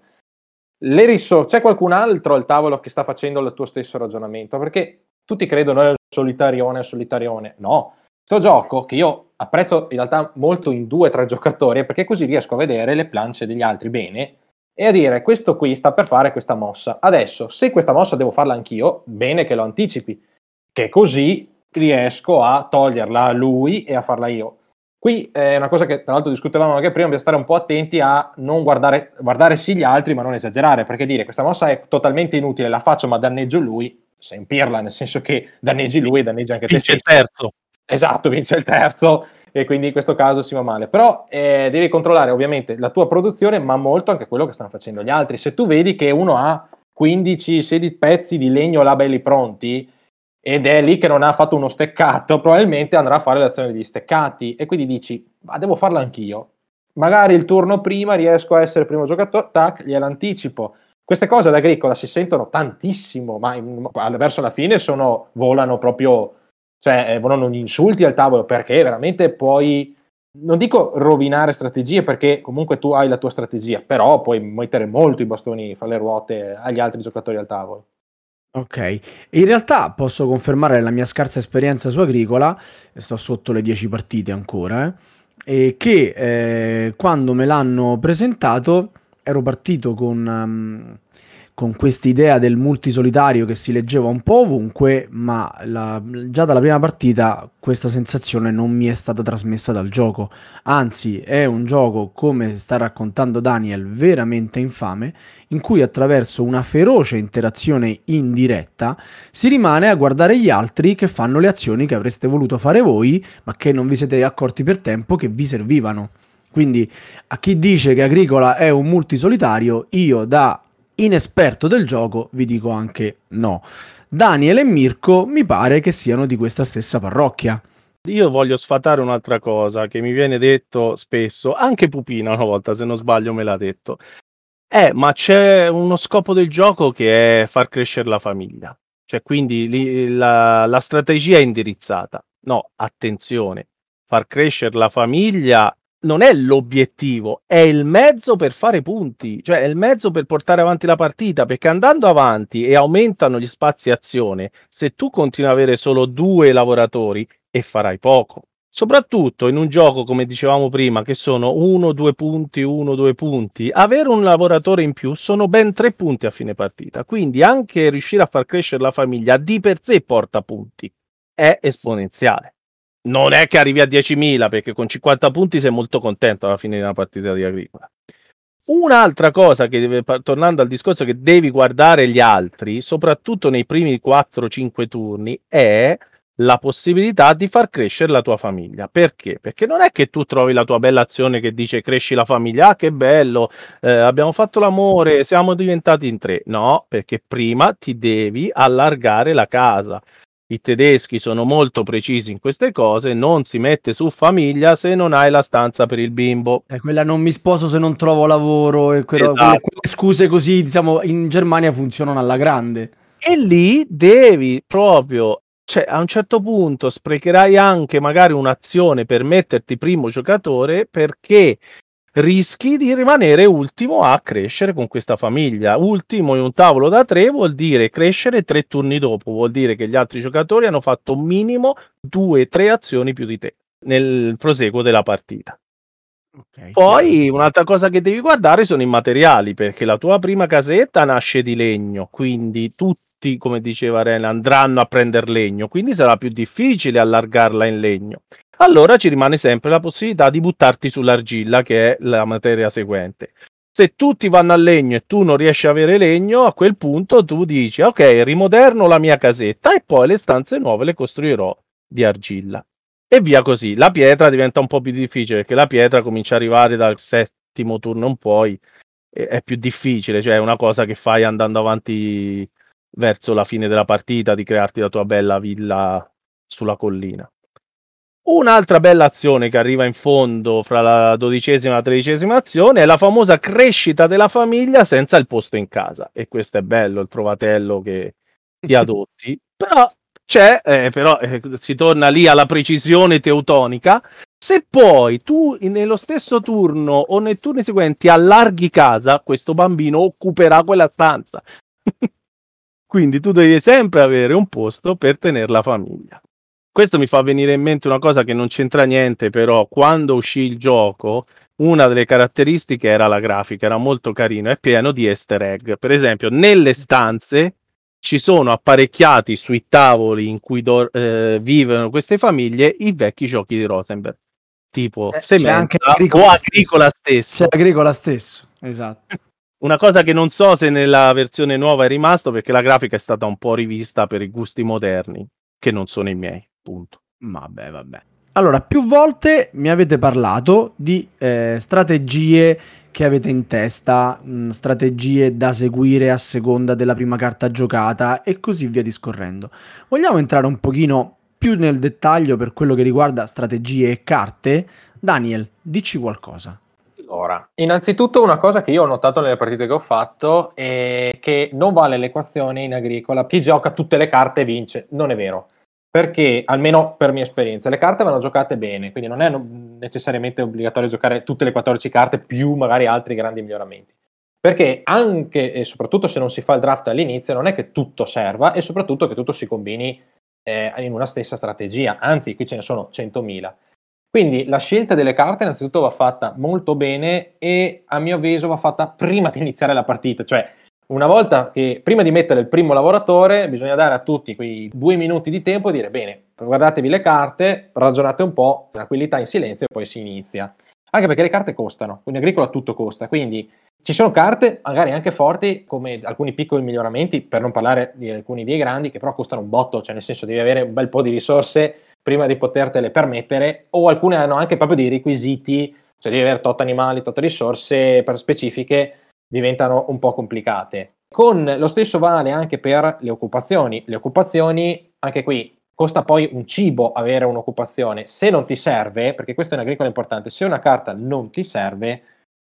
Le risorse, c'è qualcun altro al tavolo che sta facendo il tuo stesso ragionamento? Perché tutti credono è solitarione, solitarione. No, sto gioco che io apprezzo in realtà molto in due o tre giocatori perché così riesco a vedere le planche degli altri bene e a dire questo qui sta per fare questa mossa. Adesso, se questa mossa devo farla anch'io, bene che lo anticipi, che così riesco a toglierla a lui e a farla io. Qui è una cosa che tra l'altro discutevamo anche prima, bisogna stare un po' attenti a non guardare, guardare sì gli altri ma non esagerare, perché dire questa mossa è totalmente inutile, la faccio ma danneggio lui, sei in pirla, nel senso che danneggi lui e danneggi anche vince te stesso. il terzo. Esatto, vince il terzo e quindi in questo caso si va male. Però eh, devi controllare ovviamente la tua produzione, ma molto anche quello che stanno facendo gli altri. Se tu vedi che uno ha 15-16 pezzi di legno là belli pronti, ed è lì che non ha fatto uno steccato, probabilmente andrà a fare l'azione degli steccati e quindi dici, ma devo farlo anch'io. Magari il turno prima riesco a essere primo giocatore, tac, gliel'anticipo. Queste cose all'agricola si sentono tantissimo, ma in, verso la fine sono, volano proprio, cioè eh, volano gli insulti al tavolo perché veramente puoi, non dico rovinare strategie perché comunque tu hai la tua strategia, però puoi mettere molto i bastoni fra le ruote agli altri giocatori al tavolo. Ok, in realtà posso confermare la mia scarsa esperienza su Agricola, sto sotto le 10 partite ancora, eh, e che eh, quando me l'hanno presentato ero partito con, um, con questa idea del multisolitario che si leggeva un po' ovunque, ma la, già dalla prima partita questa sensazione non mi è stata trasmessa dal gioco. Anzi, è un gioco, come sta raccontando Daniel, veramente infame, in cui attraverso una feroce interazione indiretta si rimane a guardare gli altri che fanno le azioni che avreste voluto fare voi, ma che non vi siete accorti per tempo che vi servivano. Quindi a chi dice che Agricola è un multisolitario, io da inesperto del gioco, vi dico anche no. Daniel e Mirko mi pare che siano di questa stessa parrocchia. Io voglio sfatare un'altra cosa che mi viene detto spesso, anche Pupina una volta, se non sbaglio, me l'ha detto. Eh, ma c'è uno scopo del gioco che è far crescere la famiglia. Cioè, quindi li- la, la strategia è indirizzata. No, attenzione, far crescere la famiglia non è l'obiettivo, è il mezzo per fare punti, cioè è il mezzo per portare avanti la partita, perché andando avanti e aumentano gli spazi azione, se tu continui ad avere solo due lavoratori e farai poco. Soprattutto in un gioco, come dicevamo prima, che sono 1-2 punti, 1-2 punti, avere un lavoratore in più sono ben 3 punti a fine partita. Quindi anche riuscire a far crescere la famiglia di per sé porta punti, è esponenziale non è che arrivi a 10.000 perché con 50 punti sei molto contento alla fine di una partita di agricola. Un'altra cosa che tornando al discorso che devi guardare gli altri, soprattutto nei primi 4-5 turni, è la possibilità di far crescere la tua famiglia. Perché? Perché non è che tu trovi la tua bella azione che dice cresci la famiglia, ah che bello, eh, abbiamo fatto l'amore, siamo diventati in tre. No, perché prima ti devi allargare la casa i tedeschi sono molto precisi in queste cose, non si mette su famiglia se non hai la stanza per il bimbo. È quella non mi sposo se non trovo lavoro e quello, Esatto. quelle, quelle scuse così, diciamo, in Germania funzionano alla grande. E lì devi proprio, cioè a un certo punto sprecherai anche magari un'azione per metterti primo giocatore perché rischi di rimanere ultimo a crescere con questa famiglia. Ultimo in un tavolo da tre vuol dire crescere tre turni dopo, vuol dire che gli altri giocatori hanno fatto minimo due, tre azioni più di te nel proseguo della partita. Ok, Poi un'altra cosa che devi guardare sono i materiali, perché la tua prima casetta nasce di legno, quindi tutti, come diceva Ren, andranno a prendere legno, quindi sarà più difficile allargarla in legno. Allora ci rimane sempre la possibilità di buttarti sull'argilla, che è la materia seguente. Se tutti vanno al legno e tu non riesci a avere legno, a quel punto tu dici, ok, rimoderno la mia casetta e poi le stanze nuove le costruirò di argilla e via così. La pietra diventa un po' più difficile perché la pietra comincia ad arrivare dal settimo turno in poi è più difficile, cioè è una cosa che fai andando avanti verso la fine della partita di crearti la tua bella villa sulla collina. Un'altra bella azione che arriva in fondo fra la dodicesima e la tredicesima azione è la famosa crescita della famiglia senza il posto in casa. E questo è bello, il trovatello che ti adotti. Però c'è, eh, però eh, si torna lì alla precisione teutonica. Se poi tu nello stesso turno o nei turni seguenti allarghi casa, questo bambino occuperà quella stanza. Quindi tu devi sempre avere un posto per tenere la famiglia. Questo mi fa venire in mente una cosa che non c'entra niente, però quando uscì il gioco, una delle caratteristiche era la grafica, era molto carino, è pieno di easter egg. Per esempio, nelle stanze ci sono apparecchiati sui tavoli in cui do- eh, vivono queste famiglie i vecchi giochi di Rosenberg, tipo Eh, c'è Semenza anche o Agricola Agricola stesso. C'è Agricola stesso, esatto. Una cosa che non so se nella versione nuova è rimasto perché la grafica è stata un po' rivista per i gusti moderni, che non sono i miei, punto. Vabbè, vabbè. Allora, più volte mi avete parlato di eh, strategie che avete in testa, mh, strategie da seguire a seconda della prima carta giocata e così via discorrendo. Vogliamo entrare un pochino più nel dettaglio per quello che riguarda strategie e carte? Daniel, dici qualcosa. Allora, innanzitutto una cosa che io ho notato nelle partite che ho fatto è che non vale l'equazione in agricola, chi gioca tutte le carte vince, non è vero, perché almeno per mia esperienza le carte vanno giocate bene, quindi non è necessariamente obbligatorio giocare tutte le 14 carte più magari altri grandi miglioramenti. Perché anche e soprattutto se non si fa il draft all'inizio, non è che tutto serva e soprattutto che tutto si combini eh, in una stessa strategia, anzi qui ce ne sono 100.000. Quindi la scelta delle carte innanzitutto va fatta molto bene e a mio avviso va fatta prima di iniziare la partita, cioè una volta che prima di mettere il primo lavoratore bisogna dare a tutti quei due minuti di tempo e dire bene, guardatevi le carte, ragionate un po', tranquillità in silenzio e poi si inizia. Anche perché le carte costano, quindi agricola tutto costa, quindi ci sono carte magari anche forti come alcuni piccoli miglioramenti, per non parlare di alcuni dei grandi che però costano un botto, cioè nel senso devi avere un bel po' di risorse prima di potertele permettere o alcune hanno anche proprio dei requisiti, cioè devi avere tot animali, tot risorse per specifiche diventano un po' complicate. Con lo stesso vale anche per le occupazioni. Le occupazioni, anche qui, costa poi un cibo avere un'occupazione. Se non ti serve, perché questo è un agricolo importante, se una carta non ti serve,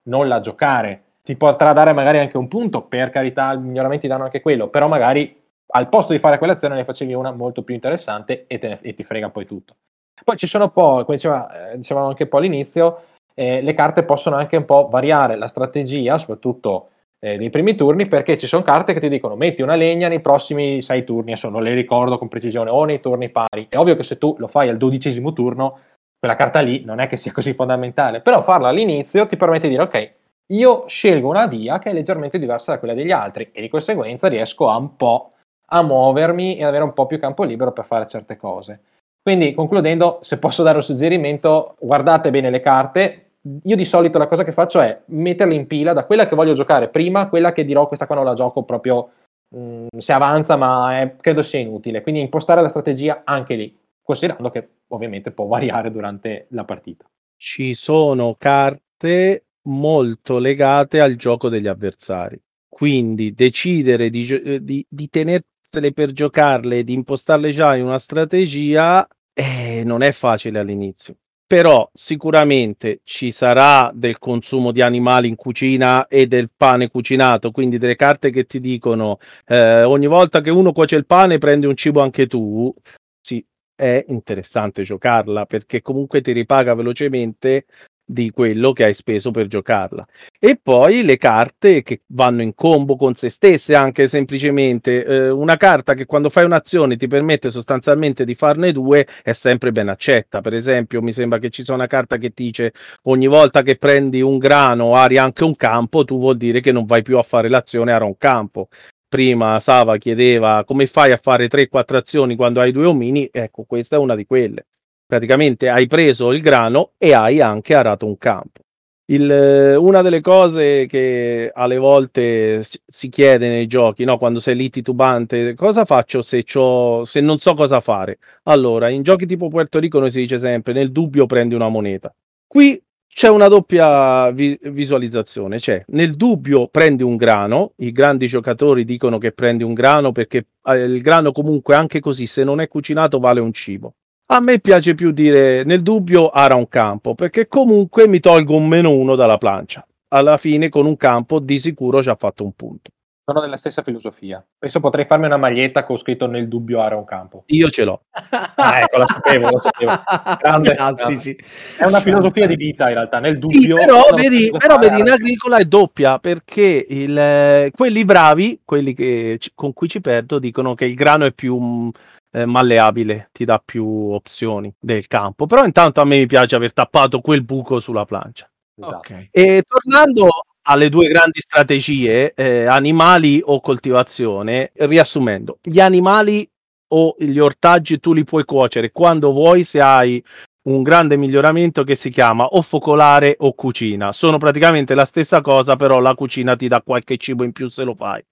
non la giocare. Ti potrà dare magari anche un punto, per carità, i miglioramenti danno anche quello, però magari al posto di fare quell'azione ne facevi una molto più interessante e, ne, e ti frega poi tutto. Poi ci sono un po', come diceva, eh, dicevamo anche un po' all'inizio, eh, le carte possono anche un po' variare la strategia, soprattutto eh, nei primi turni, perché ci sono carte che ti dicono metti una legna nei prossimi sei turni, adesso non le ricordo con precisione, o nei turni pari. È ovvio che se tu lo fai al dodicesimo turno, quella carta lì non è che sia così fondamentale, però farla all'inizio ti permette di dire ok, io scelgo una via che è leggermente diversa da quella degli altri e di conseguenza riesco a un po' a muovermi e avere un po' più campo libero per fare certe cose. Quindi, concludendo, se posso dare un suggerimento, guardate bene le carte. Io di solito la cosa che faccio è metterle in pila da quella che voglio giocare prima a quella che dirò questa qua non la gioco proprio mh, mm, se avanza, ma è, credo sia inutile. Quindi impostare la strategia anche lì, considerando che ovviamente può variare durante la partita. Ci sono carte molto legate al gioco degli avversari. Quindi decidere di, eh, di, di tener, metterle per giocarle, di impostarle già in una strategia, eh, non è facile all'inizio. Però sicuramente ci sarà del consumo di animali in cucina e del pane cucinato, quindi delle carte che ti dicono eh, ogni volta che uno cuoce il pane prendi un cibo anche tu. Sì, è interessante giocarla perché comunque ti ripaga velocemente di quello che hai speso per giocarla. E poi le carte che vanno in combo con se stesse, anche semplicemente eh, una carta che quando fai un'azione ti permette sostanzialmente di farne due è sempre ben accetta. Per esempio, mi sembra che ci sia una carta che dice ogni volta che prendi un grano ari anche un campo, tu vuol dire che non vai più a fare l'azione ara un campo. Prima Sava chiedeva come fai a fare 3-4 azioni quando hai due omini, ecco, questa è una di quelle praticamente hai preso il grano e hai anche arato un campo. Il, una delle cose che alle volte si chiede nei giochi, no? quando sei lì titubante, cosa faccio se, se, non so cosa fare? Allora, in giochi tipo Puerto Rico noi si dice sempre, nel dubbio prendi una moneta. Qui c'è una doppia vi- visualizzazione, cioè nel dubbio prendi un grano, i grandi giocatori dicono che prendi un grano perché eh, il grano comunque anche così se non è cucinato vale un cibo. A me piace più dire nel dubbio ara un campo, perché comunque mi tolgo un meno uno dalla plancia. Alla fine con un campo di sicuro ci ha fatto un punto. Sono della stessa filosofia. Adesso potrei farmi una maglietta con scritto nel dubbio ara un campo. Io ce l'ho. ah, ecco, la sapevo, lo sapevo. Grande, Fantastici. È una filosofia di vita in realtà, nel dubbio. Sì, però vedi, però vedi in agricola è doppia, perché il, quelli bravi, quelli che, con cui ci perdo, dicono che il grano è più eh, malleabile, ti dà più opzioni del campo. Però intanto a me mi piace aver tappato quel buco sulla plancia. Esatto. Okay. E tornando alle due grandi strategie, eh, animali o coltivazione, riassumendo, gli animali o gli ortaggi tu li puoi cuocere quando vuoi se hai un grande miglioramento che si chiama o focolare o cucina. Sono praticamente la stessa cosa, però la cucina ti dà qualche cibo in più se lo fai.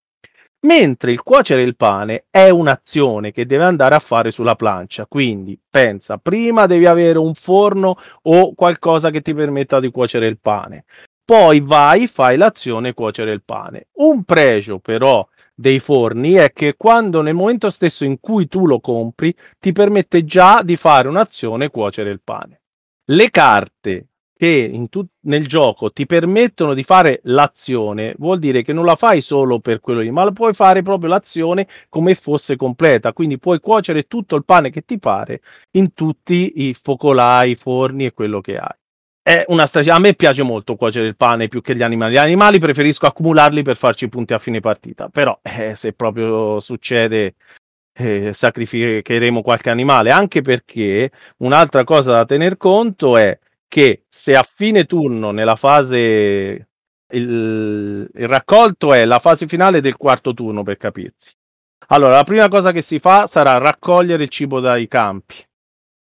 Mentre il cuocere il pane è un'azione che deve andare a fare sulla plancia, quindi pensa, prima devi avere un forno o qualcosa che ti permetta di cuocere il pane. Poi vai, fai l'azione cuocere il pane. Un pregio però dei forni è che quando nel momento stesso in cui tu lo compri ti permette già di fare un'azione cuocere il pane. Le carte che tut- nel gioco ti permettono di fare l'azione, vuol dire che non la fai solo per quello lì, ma la puoi fare proprio l'azione come fosse completa. Quindi puoi cuocere tutto il pane che ti pare in tutti i focolai, i forni e quello che hai. È una strategia. A me piace molto cuocere il pane più che gli animali. Gli animali preferisco accumularli per farci punti a fine partita. Però, eh, se proprio succede, eh, sacrificheremo qualche animale. Anche perché un'altra cosa da tener conto è che se a fine turno nella fase il, il, raccolto è la fase finale del quarto turno per capirsi. Allora, la prima cosa che si fa sarà raccogliere il cibo dai campi,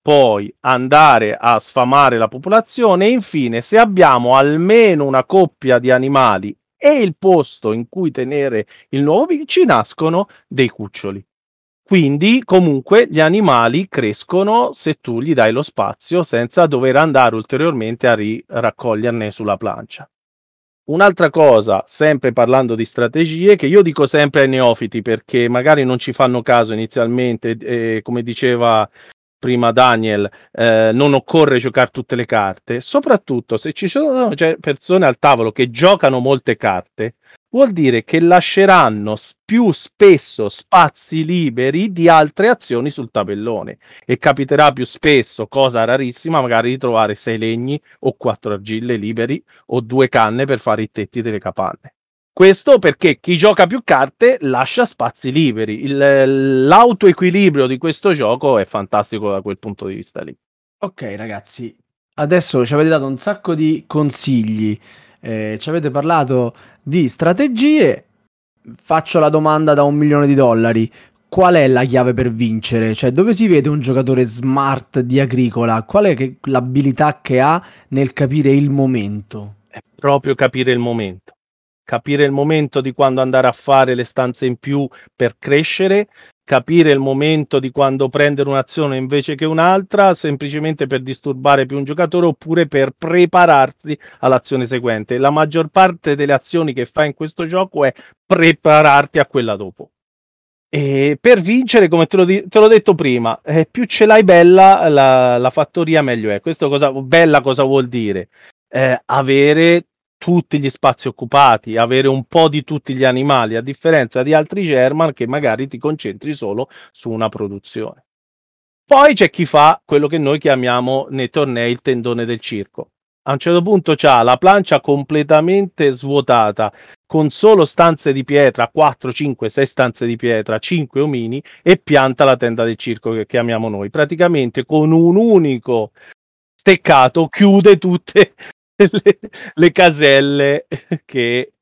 poi andare a sfamare la popolazione e infine, se abbiamo almeno una coppia di animali e il posto in cui tenere il nuovo ci nascono dei cuccioli. Quindi comunque gli animali crescono se tu gli dai lo spazio senza dover andare ulteriormente a ri- raccoglierne sulla plancia. Un'altra cosa, sempre parlando di strategie, che io dico sempre ai neofiti perché magari non ci fanno caso inizialmente, eh, come diceva prima Daniel, eh, non occorre giocare tutte le carte, soprattutto se ci sono cioè, persone al tavolo che giocano molte carte, vuol dire che lasceranno più spesso spazi liberi di altre azioni sul tabellone e capiterà più spesso, cosa rarissima, magari di trovare sei legni o quattro argille liberi o due canne per fare i tetti delle capanne. Questo perché chi gioca più carte lascia spazi liberi. Il, l'autoequilibrio di questo gioco è fantastico da quel punto di vista lì. Ok, ragazzi, adesso ci avete dato un sacco di consigli, eh, ci avete parlato di strategie. Faccio la domanda da un milione di dollari. Qual è la chiave per vincere? Cioè, dove si vede un giocatore smart di agricola? Qual è che, l'abilità che ha nel capire il momento? È proprio capire il momento. Capire il momento di quando andare a fare le stanze in più per crescere, capire il momento di quando prendere un'azione invece che un'altra, semplicemente per disturbare più un giocatore oppure per prepararsi all'azione seguente. La maggior parte delle azioni che fai in questo gioco è prepararti a quella dopo. E per vincere, come te, di- te l'ho detto prima, eh, più ce l'hai bella la, la fattoria, meglio è. Questo cosa, bella cosa vuol dire? Eh, avere tutti gli spazi occupati, avere un po' di tutti gli animali, a differenza di altri German che magari ti concentri solo su una produzione. Poi c'è chi fa quello che noi chiamiamo nei tornei il tendone del circo. A un certo punto c'ha la plancia completamente svuotata, con solo stanze di pietra, 4, 5, 6 stanze di pietra, 5 omini, e pianta la tenda del circo che chiamiamo noi. Praticamente con un unico steccato chiude tutte le, le caselle che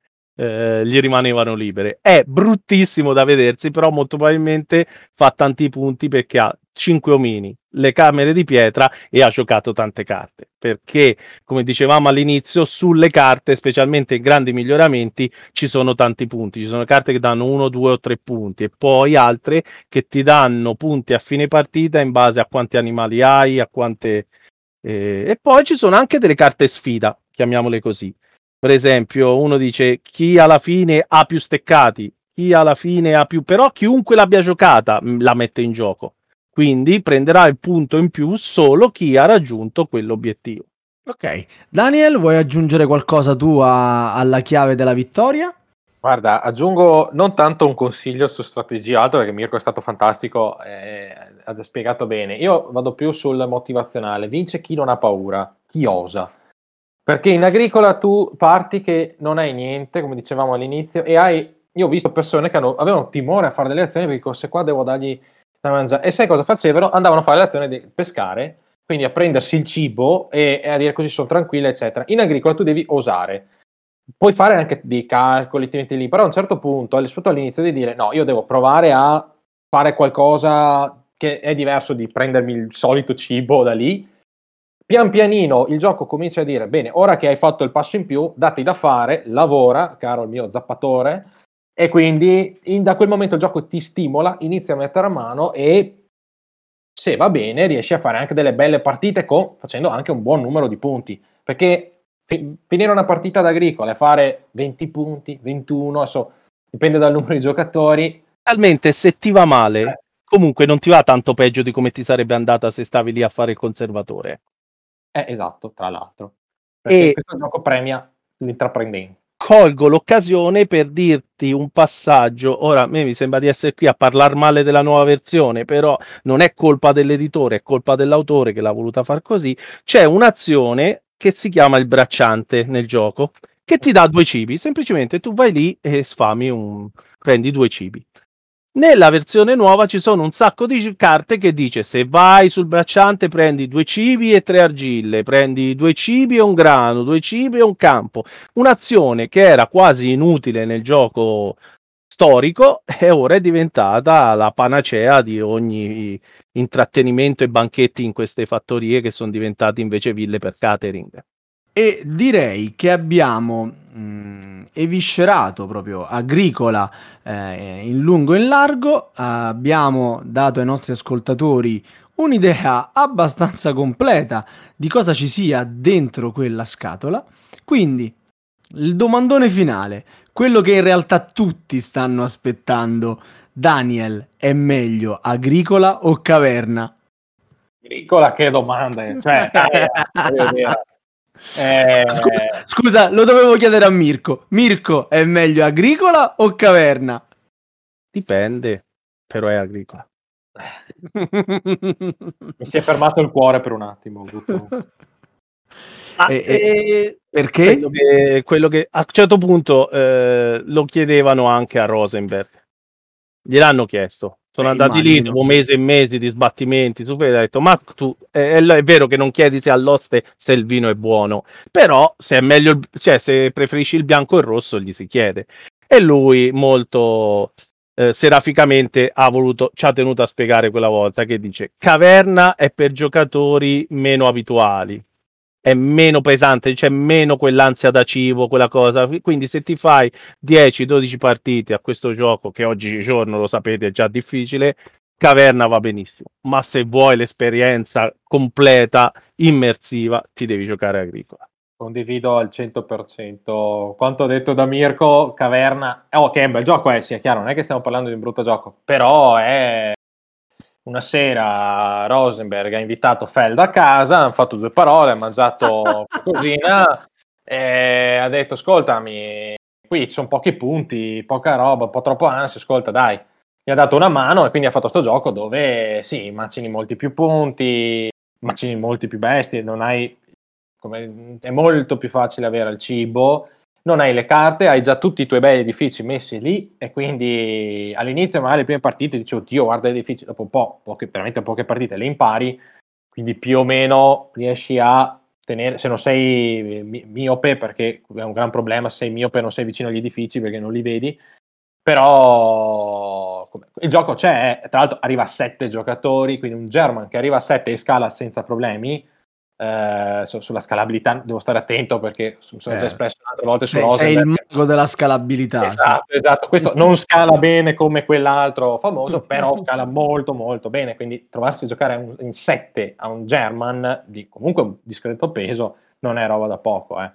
eh, gli rimanevano libere. È bruttissimo da vedersi, però molto probabilmente fa tanti punti perché ha 5 omini, le camere di pietra e ha giocato tante carte. Perché, come dicevamo all'inizio, sulle carte, specialmente in grandi miglioramenti, ci sono tanti punti. Ci sono carte che danno 1, 2 o 3 punti e poi altre che ti danno punti a fine partita in base a quanti animali hai, a quante eh, e poi ci sono anche delle carte sfida, chiamiamole così. Per esempio, uno dice chi alla fine ha più steccati, chi alla fine ha più, però chiunque l'abbia giocata mm, la mette in gioco. Quindi prenderà il punto in più solo chi ha raggiunto quell'obiettivo. Ok, Daniel, vuoi aggiungere qualcosa tu a- alla chiave della vittoria? Guarda, aggiungo non tanto un consiglio su strategia, altro perché Mirko è stato fantastico e ha spiegato bene. Io vado più sul motivazionale. Vince chi non ha paura, chi osa. Perché in agricola tu parti che non hai niente, come dicevamo all'inizio, e hai. Io ho visto persone che hanno, avevano timore a fare delle azioni perché queste qua devo dargli da mangiare. E sai cosa facevano? Andavano a fare l'azione di pescare, quindi a prendersi il cibo e, e a dire così sono tranquilla, eccetera. In agricola tu devi osare puoi fare anche dei calcoli, ti metti lì, però a un certo punto, soprattutto all'inizio, di dire no, io devo provare a fare qualcosa che è diverso di prendermi il solito cibo da lì. Pian pianino il gioco comincia a dire, bene, ora che hai fatto il passo in più, dati da fare, lavora, caro il mio zappatore, e quindi in, da quel momento il gioco ti stimola, inizia a mettere a mano e se va bene riesci a fare anche delle belle partite con, facendo anche un buon numero di punti. Perché finire una partita d'agricola e fare 20 punti, 21, adesso dipende dal numero di giocatori. Talmente se ti va male, eh. comunque non ti va tanto peggio di come ti sarebbe andata se stavi lì a fare il conservatore. Eh, esatto, tra l'altro. Perché e questo gioco premia l'intraprendente. Colgo l'occasione per dirti un passaggio. Ora, a me mi sembra di essere qui a parlare male della nuova versione, però non è colpa dell'editore, è colpa dell'autore che l'ha voluta far così. C'è un'azione che si chiama il bracciante nel gioco, che ti dà due cibi. Semplicemente tu vai lì e sfami un... prendi due cibi. Nella versione nuova ci sono un sacco di carte che dice se vai sul bracciante prendi due cibi e tre argille, prendi due cibi e un grano, due cibi e un campo. Un'azione che era quasi inutile nel gioco storico e ora è diventata la panacea di ogni intrattenimento e banchetti in queste fattorie che sono diventate invece ville per catering. E direi che abbiamo mh, eviscerato proprio agricola eh, in lungo e in largo, abbiamo dato ai nostri ascoltatori un'idea abbastanza completa di cosa ci sia dentro quella scatola. Quindi il domandone finale, quello che in realtà tutti stanno aspettando. Daniel, è meglio agricola o caverna? Agricola, che domanda, cioè, eh, eh... Scusa, scusa, lo dovevo chiedere a Mirko. Mirko, è meglio agricola o caverna? Dipende, però è agricola. Mi si è fermato il cuore per un attimo. Ah, e, e, perché? Quello che, quello che, a un certo punto eh, lo chiedevano anche a Rosenberg. Gliel'hanno chiesto. Sono eh, andati immagino. lì dopo mesi e mesi di sbattimenti. Su ha detto: Ma tu è, è, vero che non chiedi se all'oste se il vino è buono, però se è meglio, cioè, se preferisci il bianco e il rosso, gli si chiede. E lui, molto eh, seraficamente, ha voluto, ci ha tenuto a spiegare quella volta che dice: Caverna è per giocatori meno abituali è meno pesante, c'è meno quell'ansia da cibo, quella cosa. Quindi se ti fai 10-12 partite a questo gioco, che oggigiorno lo sapete è già difficile, Caverna va benissimo. Ma se vuoi l'esperienza completa, immersiva, ti devi giocare agricola. Condivido al 100% quanto detto da Mirko, Caverna, oh che è un bel gioco, eh, sia chiaro, non è che stiamo parlando di un brutto gioco, però è una sera Rosenberg ha invitato Feld a casa, hanno fatto due parole, ha mangiato qualcosina e ha detto ascoltami, qui ci sono pochi punti, poca roba, un po' troppo ansia, ascolta dai, gli ha dato una mano e quindi ha fatto questo gioco dove sì, macini molti più punti, macini molti più bestie, non hai, come, è molto più facile avere il cibo non hai le carte, hai già tutti i tuoi bei edifici messi lì e quindi all'inizio magari le prime partite dici oddio guarda gli edifici, dopo un po', poche, veramente poche partite le impari, quindi più o meno riesci a tenere, se non sei miope perché è un gran problema, se sei miope non sei vicino agli edifici perché non li vedi, però il gioco c'è, tra l'altro arriva a 7 giocatori, quindi un German che arriva a 7 e scala senza problemi, eh, su, sulla scalabilità devo stare attento perché sono già eh. espresso altre volte su Rosenberg. Sei il mago della scalabilità. Esatto, sì. esatto. Questo non scala bene come quell'altro famoso, però scala molto molto bene, quindi trovarsi a giocare in 7 a un German di comunque un discreto peso non è roba da poco. Eh.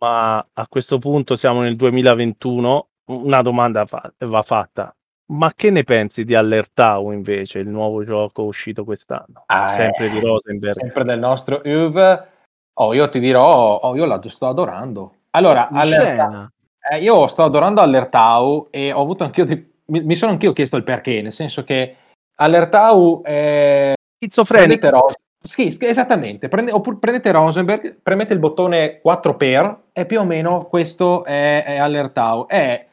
Ma a questo punto siamo nel 2021, una domanda fa- va fatta ma che ne pensi di Allertau invece, il nuovo gioco uscito quest'anno? Ah, sempre di Rosenberg. Sempre del nostro Uv. Oh, io ti dirò, oh, io la sto adorando. Allora, Allertau, eh, io sto adorando Allertau e ho avuto anch'io, di, mi, mi, sono anch'io chiesto il perché, nel senso che Allertau è... Schizofrenico. Ros- sì, esattamente, Prende, oppure prendete Rosenberg, premete il bottone 4 per e più o meno questo è, è Allertau. È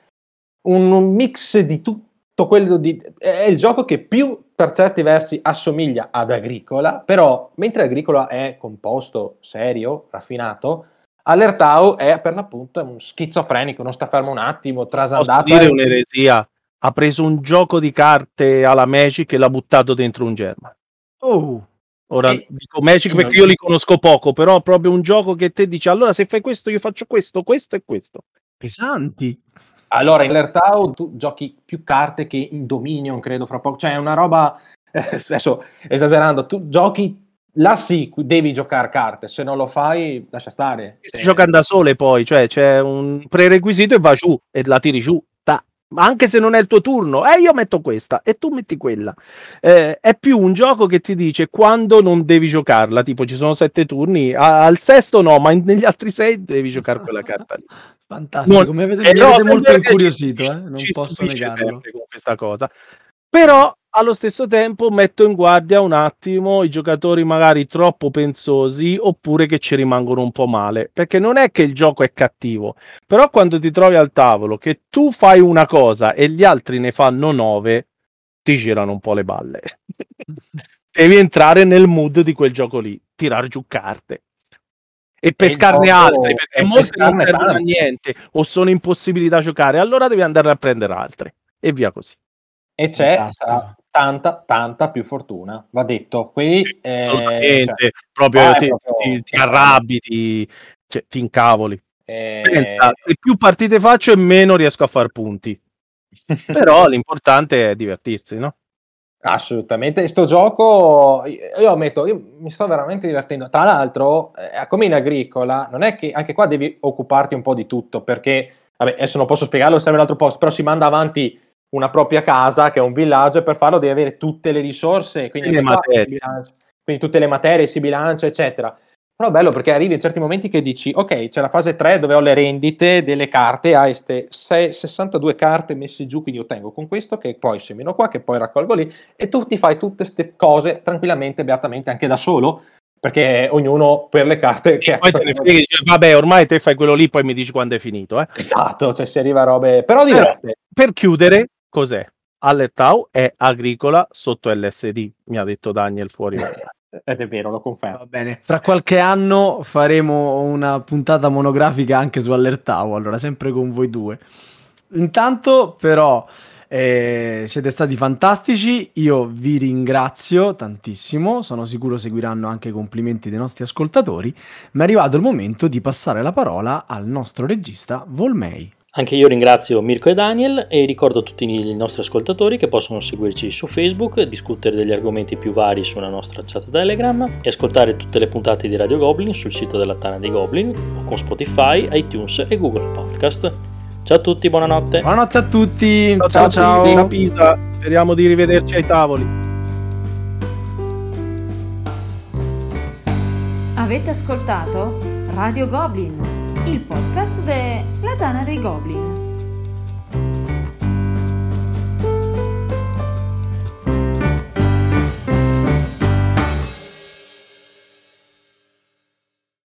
un, un mix di tutto quello di, è il gioco che più per certi versi assomiglia ad Agricola, però mentre Agricola è composto, serio, raffinato, Allertau è per l'appunto un schizofrenico, non sta fermo un attimo, trasandato. Posso dire un'eresia, ha preso un gioco di carte alla Magic e l'ha buttato dentro un German. Oh. Ora e... dico Magic perché io li conosco poco, però proprio un gioco che te dici allora se fai questo io faccio questo, questo e questo. Pesanti. Allora, in Lertau tu giochi più carte che in Dominion, credo, fra poco. Cioè, è una roba, adesso esagerando, tu giochi, là sì, devi giocare carte, se non lo fai, lascia stare. Si eh. giocano da sole poi, cioè c'è un prerequisito e va giù, e la tiri giù. Anche se non è il tuo turno, eh, io metto questa e tu metti quella. Eh, è più un gioco che ti dice quando non devi giocarla. Tipo, ci sono sette turni, al sesto no, ma negli altri sei devi giocare quella carta lì. Fantastico, non, mi avete, mi avete molto incuriosito, eh? non posso negarlo. Con questa cosa. Però allo stesso tempo metto in guardia un attimo i giocatori magari troppo pensosi oppure che ci rimangono un po' male, perché non è che il gioco è cattivo, però quando ti trovi al tavolo che tu fai una cosa e gli altri ne fanno nove, ti girano un po' le balle. Devi entrare nel mood di quel gioco lì, tirar giù carte. E pescarne altre perché molte non servono a niente o sono impossibili da giocare allora devi andare a prendere altre e via così. E c'è tanta tanta più fortuna va detto qui eh, cioè, proprio, ti, proprio, ti, ti, arrabbi ti, cioè, ti incavoli eh... Pensa, più partite faccio e meno riesco a far punti però l'importante è divertirsi no? Assolutamente, sto gioco io ammetto, io mi sto veramente divertendo. Tra l'altro, eh, come in agricola, non è che anche qua devi occuparti un po' di tutto, perché vabbè, adesso non posso spiegarlo, serve un altro posto, però si manda avanti una propria casa che è un villaggio e per farlo devi avere tutte le risorse, quindi, le quindi tutte le materie, si bilancia, eccetera. Però è bello perché arrivi in certi momenti che dici, ok, c'è la fase 3 dove ho le rendite delle carte, hai queste 62 carte messe giù, quindi io tengo con questo, che poi semino qua, che poi raccolgo lì, e tu ti fai tutte queste cose tranquillamente, beatamente, anche da solo, perché ognuno per le carte che e poi te ne freghi, dice, vabbè ormai te fai quello lì poi mi dici quando è finito eh. esatto cioè si arriva a robe però diverte per chiudere cos'è Allertau è agricola sotto LSD mi ha detto Daniel fuori ed è vero, lo confermo. Va bene, fra qualche anno faremo una puntata monografica anche su Allertau, allora sempre con voi due. Intanto però eh, siete stati fantastici, io vi ringrazio tantissimo, sono sicuro seguiranno anche i complimenti dei nostri ascoltatori, ma è arrivato il momento di passare la parola al nostro regista Volmei. Anche io ringrazio Mirko e Daniel e ricordo a tutti i nostri ascoltatori che possono seguirci su Facebook, discutere degli argomenti più vari sulla nostra chat Telegram e ascoltare tutte le puntate di Radio Goblin sul sito della Tana dei Goblin o con Spotify, iTunes e Google Podcast. Ciao a tutti, buonanotte. Buonanotte a tutti. Ciao ciao. ciao. ciao. Pisa. Speriamo di rivederci ai tavoli. Avete ascoltato Radio Goblin il podcast della Tana dei Goblin.